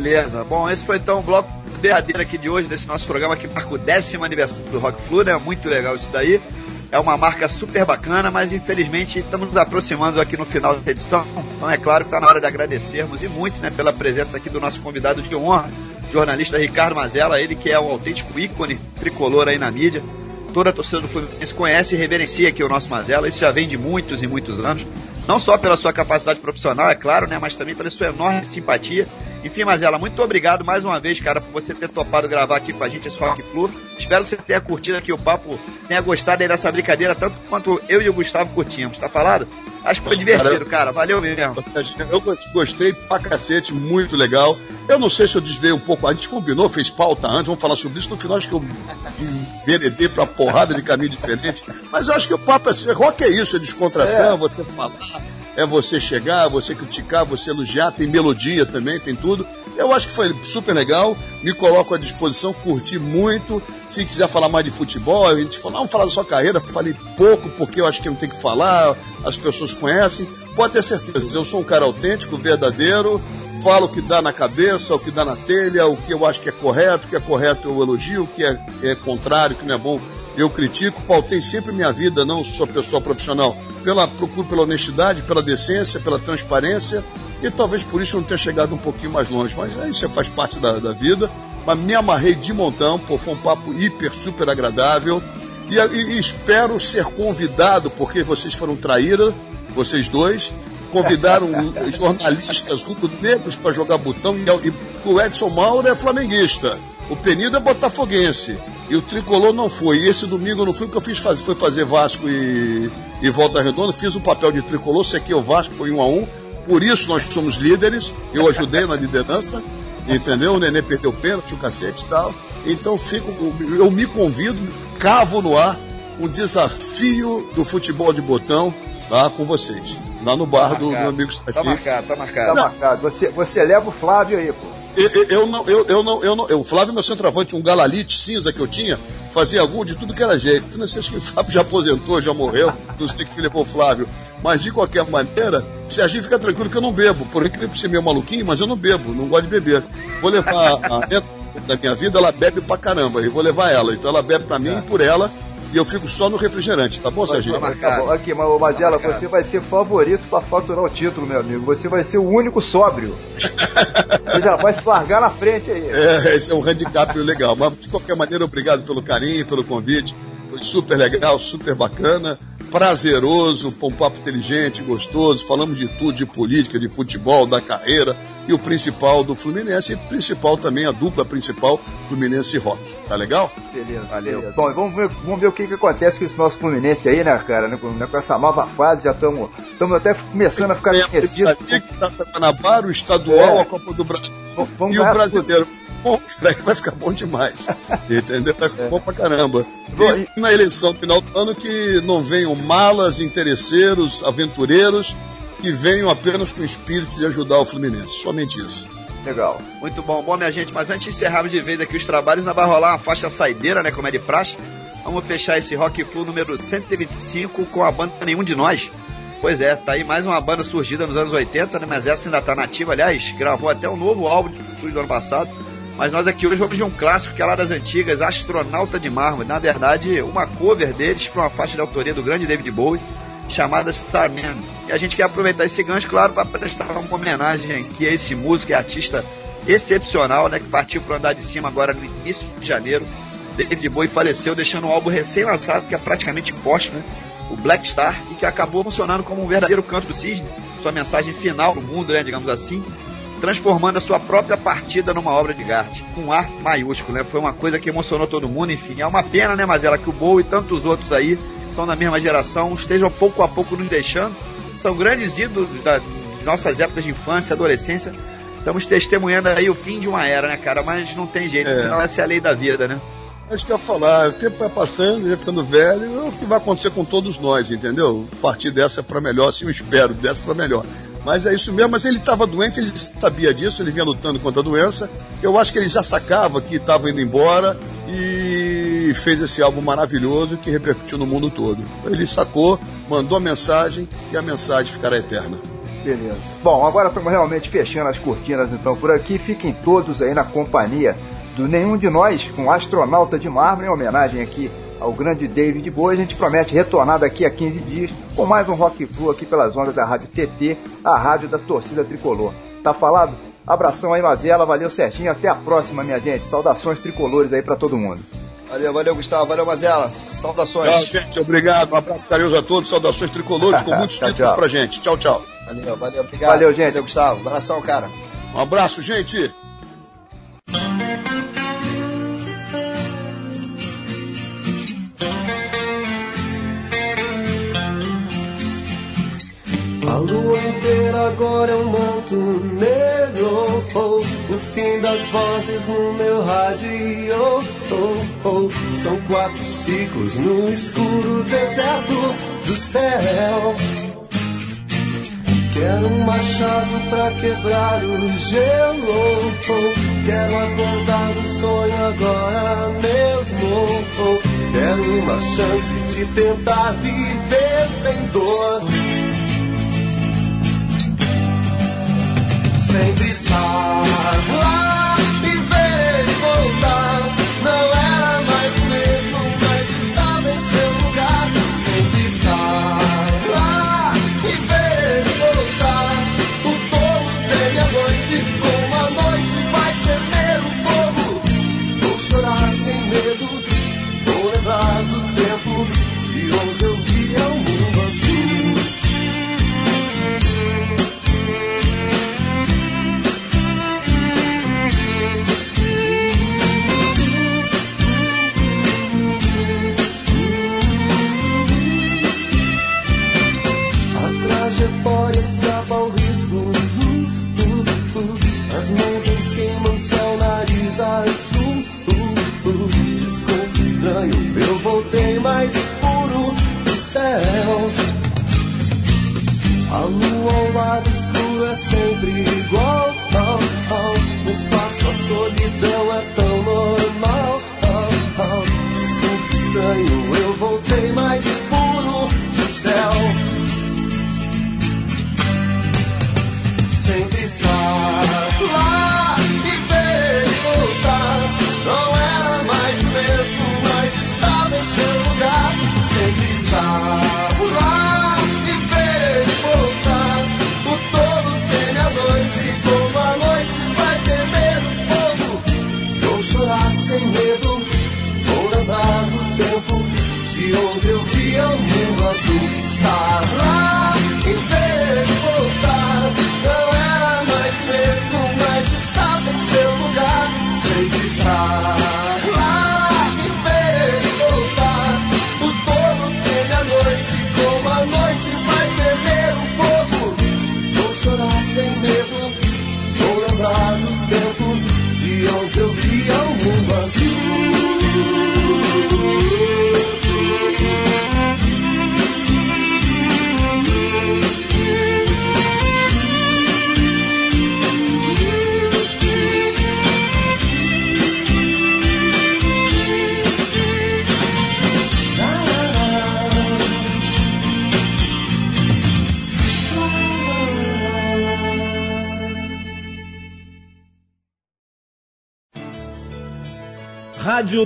Beleza. Bom, esse foi então o bloco derradeiro aqui de hoje, desse nosso programa que marca o décimo aniversário do Rock Flu, né? Muito legal isso daí. É uma marca super bacana, mas infelizmente estamos nos aproximando aqui no final da edição. Então é claro que está na hora de agradecermos e muito né, pela presença aqui do nosso convidado de honra, jornalista Ricardo Mazella, ele que é um autêntico ícone tricolor aí na mídia. Toda a torcida do Fluminense conhece e reverencia aqui o nosso Mazella, isso já vem de muitos e muitos anos. Não só pela sua capacidade profissional, é claro, né, mas também pela sua enorme simpatia. Enfim, Mazela, muito obrigado mais uma vez, cara, por você ter topado gravar aqui com a gente esse Rock Flu. Espero que você tenha curtido aqui o papo, tenha gostado aí dessa brincadeira, tanto quanto eu e o Gustavo curtimos, tá falado? Acho que foi divertido, cara. Valeu mesmo. Eu gostei pra cacete, muito legal. Eu não sei se eu desviei um pouco, a gente combinou, fez pauta antes, vamos falar sobre isso. No final acho que eu enveredei pra porrada de caminho diferente. Mas eu acho que o papo é rock é isso, é descontração, você falar, é você chegar, você criticar, você elogiar, tem melodia também, tem tudo. Eu acho que foi super legal, me coloco à disposição, curti muito. Se quiser falar mais de futebol, a gente fala, vamos falar da sua carreira, falei pouco porque eu acho que não tem que falar, as pessoas conhecem. Pode ter certeza, eu sou um cara autêntico, verdadeiro, falo o que dá na cabeça, o que dá na telha, o que eu acho que é correto, o que é correto eu elogio, o que é, é contrário, o que não é bom eu critico, pautei sempre minha vida, não sou pessoa profissional, pela procuro pela honestidade, pela decência, pela transparência, e talvez por isso eu não tenha chegado um pouquinho mais longe, mas aí isso faz parte da, da vida. Mas me amarrei de montão, pô, foi um papo hiper, super agradável. E, e- e espero ser convidado, porque vocês foram traíra, vocês dois, convidaram jornalistas rubro-negros para jogar botão, e, e o Edson Mauro é flamenguista. O Penido é botafoguense. E o tricolor não foi. E esse domingo eu não fui porque eu fiz fazer, foi fazer Vasco e, e Volta Redonda. Fiz o papel de tricolor, sequei o Vasco, foi um a um. Por isso nós somos líderes. Eu ajudei na liderança. Entendeu? O Nenê perdeu o pênalti, o cacete e tal. Então fico, eu me convido, cavo no ar um desafio do futebol de botão lá com vocês. Lá no bar do meu amigo Tá Sati. marcado, tá Tá marcado. marcado. Você, você leva o Flávio aí, pô. Eu, não, eu, eu não, eu não, eu, o Flávio, meu centroavante, um galalite cinza que eu tinha, fazia gol de tudo que era jeito. Não sei se o Flávio já aposentou, já morreu, não sei que levou o Flávio. Mas de qualquer maneira, Serginho fica tranquilo que eu não bebo. Por incrível que seja meio maluquinho, mas eu não bebo, não gosto de beber. Vou levar a da minha vida, ela bebe pra caramba, e vou levar ela. Então ela bebe pra mim e por ela, e eu fico só no refrigerante, tá bom, Serginho? Vamos Tá bom. Aqui, mas, Mazela, você vai ser favorito pra faturar o título, meu amigo. Você vai ser o único sóbrio. Você já vai se largar na frente aí. É, esse é um handicap legal. Mas de qualquer maneira, obrigado pelo carinho, pelo convite. Foi super legal, super bacana, prazeroso, um papo inteligente, gostoso. Falamos de tudo, de política, de futebol, da carreira e o principal do Fluminense e principal também, a dupla principal, Fluminense Rock. Tá legal? Beleza, Valeu. beleza. Bom, vamos ver, vamos ver o que, que acontece com esse nosso Fluminense aí, né, cara? né, Com, né, com essa nova fase, já estamos até começando a ficar esquecidos. Taça Guanabara, o estadual, É. a Copa do Brasil Vamos e o ganhar tudo. Bom, cara, vai ficar bom demais. Entendeu? Vai ficar bom pra caramba. E na eleição final do ano que não venham malas, interesseiros, aventureiros, que venham apenas com o espírito de ajudar o Fluminense. Somente isso. Legal. Muito bom, bom, minha gente. Mas antes de encerrarmos de vez aqui os trabalhos, ainda vai rolar uma faixa saideira, né? Como é de praxe. Vamos fechar esse Rock Flu número 125 com a banda Nenhum de Nós. Pois é, tá aí mais uma banda surgida nos anos 80, né? Mas essa ainda tá nativa, aliás, gravou até um novo álbum do ano passado. Mas nós aqui hoje vamos de um clássico que é lá das antigas, Astronauta de Mármore. Na verdade, uma cover deles para uma faixa de autoria do grande David Bowie, chamada Starman. E a gente quer aproveitar esse gancho, claro, para prestar uma homenagem aqui a esse músico e artista excepcional, né? Que partiu para andar de cima agora no início de janeiro. David Bowie faleceu, deixando um álbum recém-lançado que é praticamente póstumo, né? o Black Star, e que acabou funcionando como um verdadeiro canto do cisne, sua mensagem final no mundo, né, digamos assim, transformando a sua própria partida numa obra de arte, com A maiúsculo, né? Foi uma coisa que emocionou todo mundo, enfim, é uma pena, né, Mazela, que o Bowie e tantos outros aí, são da mesma geração, estejam pouco a pouco nos deixando, são grandes ídolos da- de nossas épocas de infância, adolescência, estamos testemunhando aí o fim de uma era, né, cara, mas não tem jeito, É. afinal essa é a lei da vida, né? Acho que eu ia falar, o tempo vai passando, ele vai ficando velho, é o que vai acontecer com todos nós, entendeu? Partir dessa para melhor, assim eu espero, dessa para melhor. Mas é isso mesmo, mas ele estava doente, ele sabia disso, ele vinha lutando contra a doença. Eu acho que ele já sacava que estava indo embora e fez esse álbum maravilhoso que repercutiu no mundo todo. Ele sacou, mandou a mensagem e a mensagem ficará eterna. Beleza. Bom, agora estamos realmente fechando as cortinas então por aqui. Fiquem todos aí na companhia do Nenhum de Nós, com Astronauta de Mármore, em homenagem aqui ao grande David Bowie. A gente promete retornar daqui a 15 dias com mais um Rock Flu aqui pelas ondas da Rádio TT, a rádio da torcida tricolor. Tá falado? Abração aí, Mazela. Valeu, Serginho. Até a próxima, minha gente. Saudações tricolores aí pra todo mundo. Valeu, valeu, Gustavo, valeu, Mazela, saudações. Tchau, gente. Obrigado. Um abraço carinhoso a todos. Saudações tricolores com muitos Tchau, títulos tchau. pra gente. Tchau, tchau. Valeu, valeu, obrigado. Valeu, gente. Valeu, Gustavo, abração, cara. Um abraço, gente. Agora um manto negro. Oh, fim das vozes no meu rádio. Oh, oh, são quatro ciclos no escuro deserto do céu. Quero um machado pra quebrar o gelo. Oh, quero acordar do sonho agora mesmo. Oh, quero uma chance de tentar viver sem dor. Sempre estar solito.